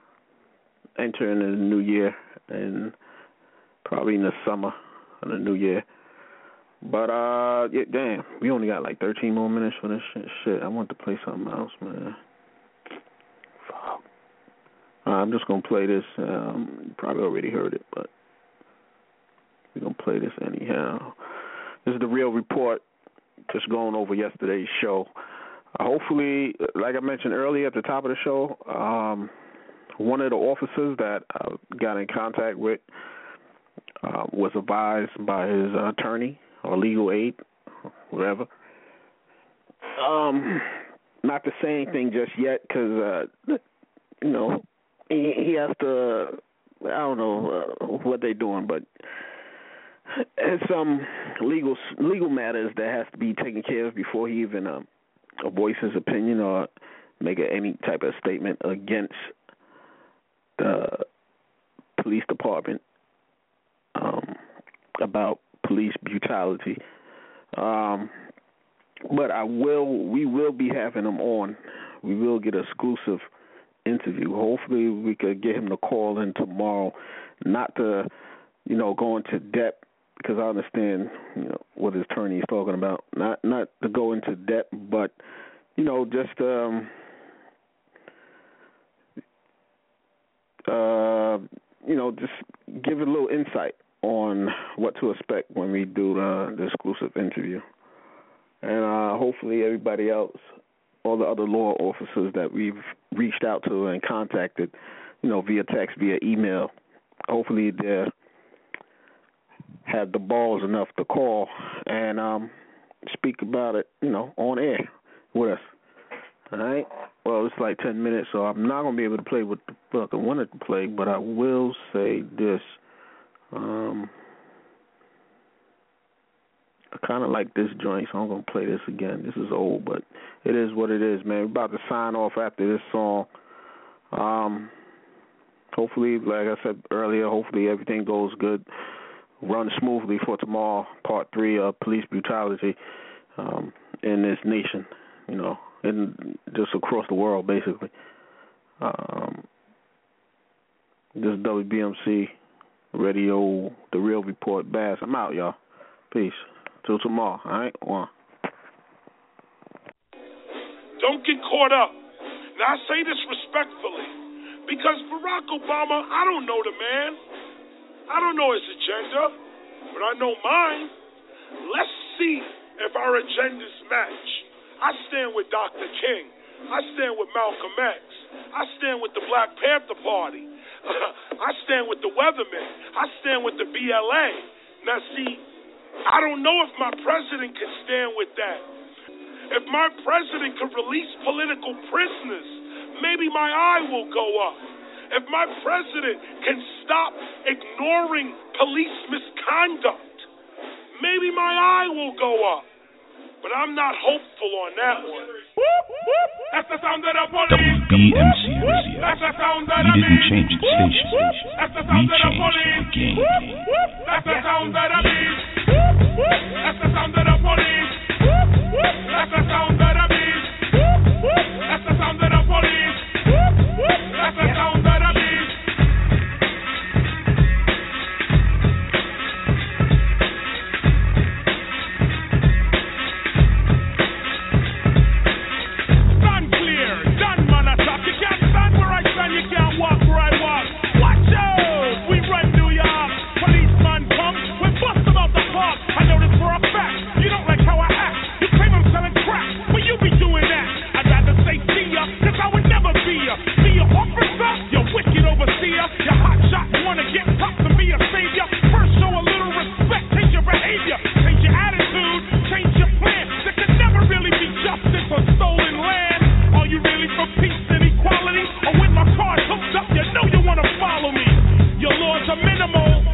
entering the new year, and probably in the summer of the new year. But uh, yeah, damn, we only got like 13 more minutes for this shit. Shit, I want to play something else, man. Fuck. Uh, I'm just gonna play this. Um, probably already heard it, but we're gonna play this anyhow. This is the real report. Just going over yesterday's show. Uh, hopefully, like I mentioned earlier at the top of the show, um, one of the officers that I got in contact with uh, was advised by his attorney or legal aid, whatever. Um, not to say anything just yet because uh, you know he, he has to. I don't know uh, what they're doing, but it's some legal legal matters that has to be taken care of before he even um, voice his opinion or make any type of statement against the police department um, about police brutality. Um, but I will, we will be having him on. We will get an exclusive interview. Hopefully, we could get him to call in tomorrow, not to, you know, go into depth because I understand, you know, what his attorney is talking about. Not not to go into depth, but you know, just um, uh, you know, just give a little insight on what to expect when we do the, the exclusive interview. And uh, hopefully everybody else, all the other law officers that we've reached out to and contacted, you know, via text, via email, hopefully they have the balls enough to call and um, speak about it, you know, on air with us. All right. Well, it's like ten minutes, so I'm not gonna be able to play what the fuck I wanted to play, but I will say this. Um, I kind of like this joint, so I'm gonna play this again. This is old, but it is what it is, man. We're about to sign off after this song. Um, hopefully, like I said earlier, hopefully everything goes good, run smoothly for tomorrow, part three of police brutality um, in this nation. You know, and just across the world, basically. Um, this is WBMC Radio, The Real Report, Baz. I'm out, y'all. Peace. Till tomorrow, all right? One. Don't get caught up. Now, I say this respectfully because Barack Obama, I don't know the man. I don't know his agenda, but I know mine. Let's see if our agendas match. I stand with Dr. King. I stand with Malcolm X. I stand with the Black Panther Party. [laughs] I stand with the Weathermen. I stand with the BLA. Now, see, I don't know if my president can stand with that. If my president could release political prisoners, maybe my eye will go up. If my president can stop ignoring police misconduct, maybe my eye will go up. But I'm not hopeful on that one. That's the sound of the police. WBMC. That's the sound of We the didn't change the station. That's the We sound of the changed police. the game. That's the sound of the beat. That's the sound the police. That's the sound of the beat. That's the sound the police. That's the sound Your hot shots wanna get tough to be a savior. First, show a little respect, change your behavior, change your attitude, change your plan. There can never really be justice on stolen land. Are you really for peace and equality? Or when my car's hooked up, you know you wanna follow me. Your laws are minimal.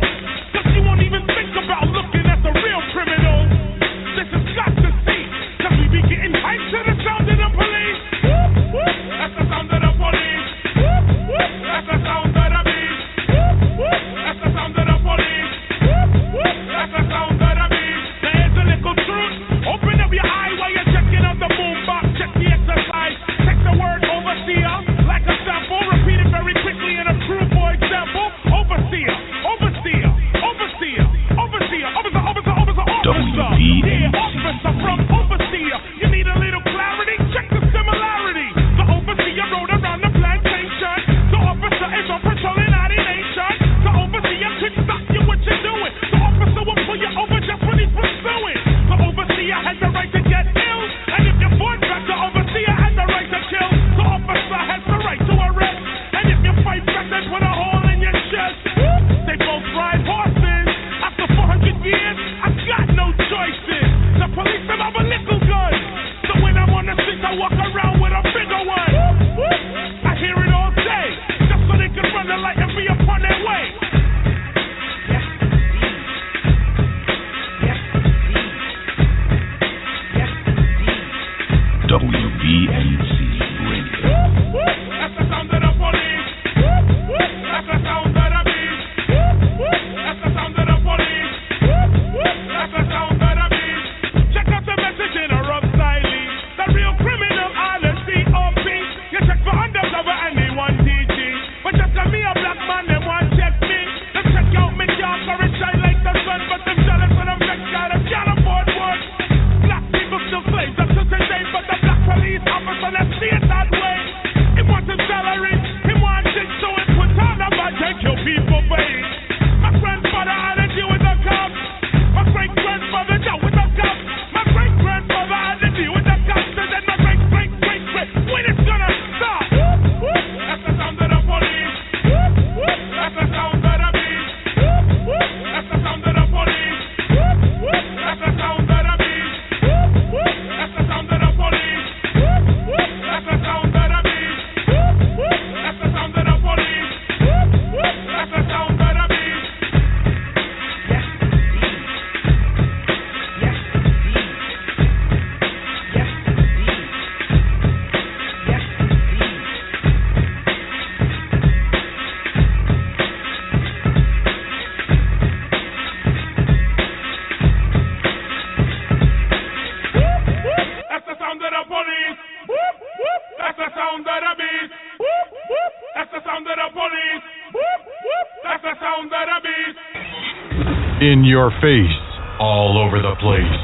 Your face, all over the place.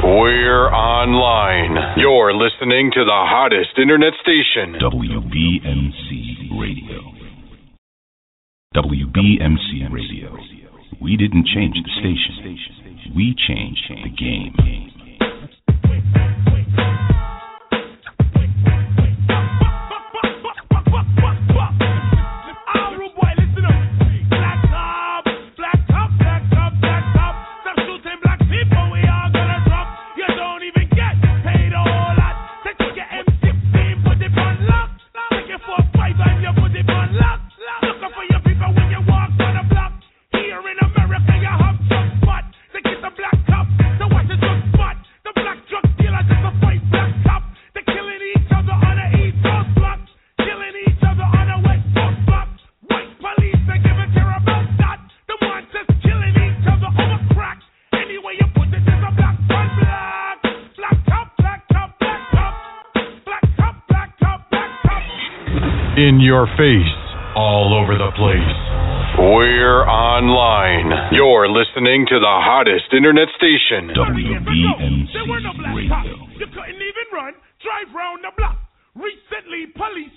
We're online. You're listening to the hottest internet station. WBMC your face, all over the place. We're online. You're listening to the hottest internet station. WBMC Radio. You couldn't even run, drive round the block. Recently, police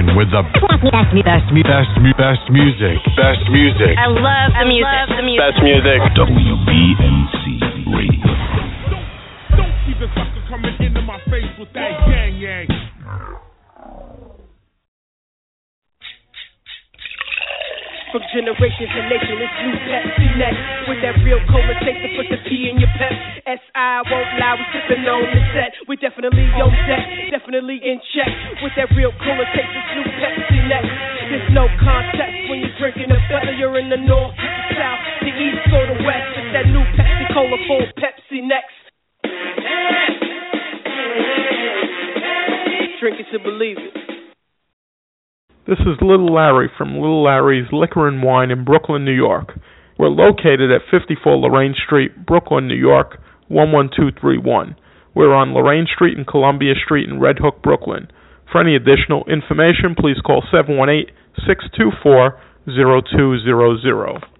station with the best, best, best, best, best music. Best music. I love the music. the music. Best music. WBMC Radio. Don't keep the sucker coming into my face with that yang yang. From generations to nation, it's new Pepsi next. With that real cola taste to put the P in your pep. S.I. won't lie, we sipping on the set. We definitely on deck, definitely in check. With that real is Little Larry from Little Larry's Liquor and Wine in Brooklyn, New York. We're located at 54 Lorraine Street, Brooklyn, New York, 11231. We're on Lorraine Street and Columbia Street in Red Hook, Brooklyn. For any additional information, please call 718 624 0200.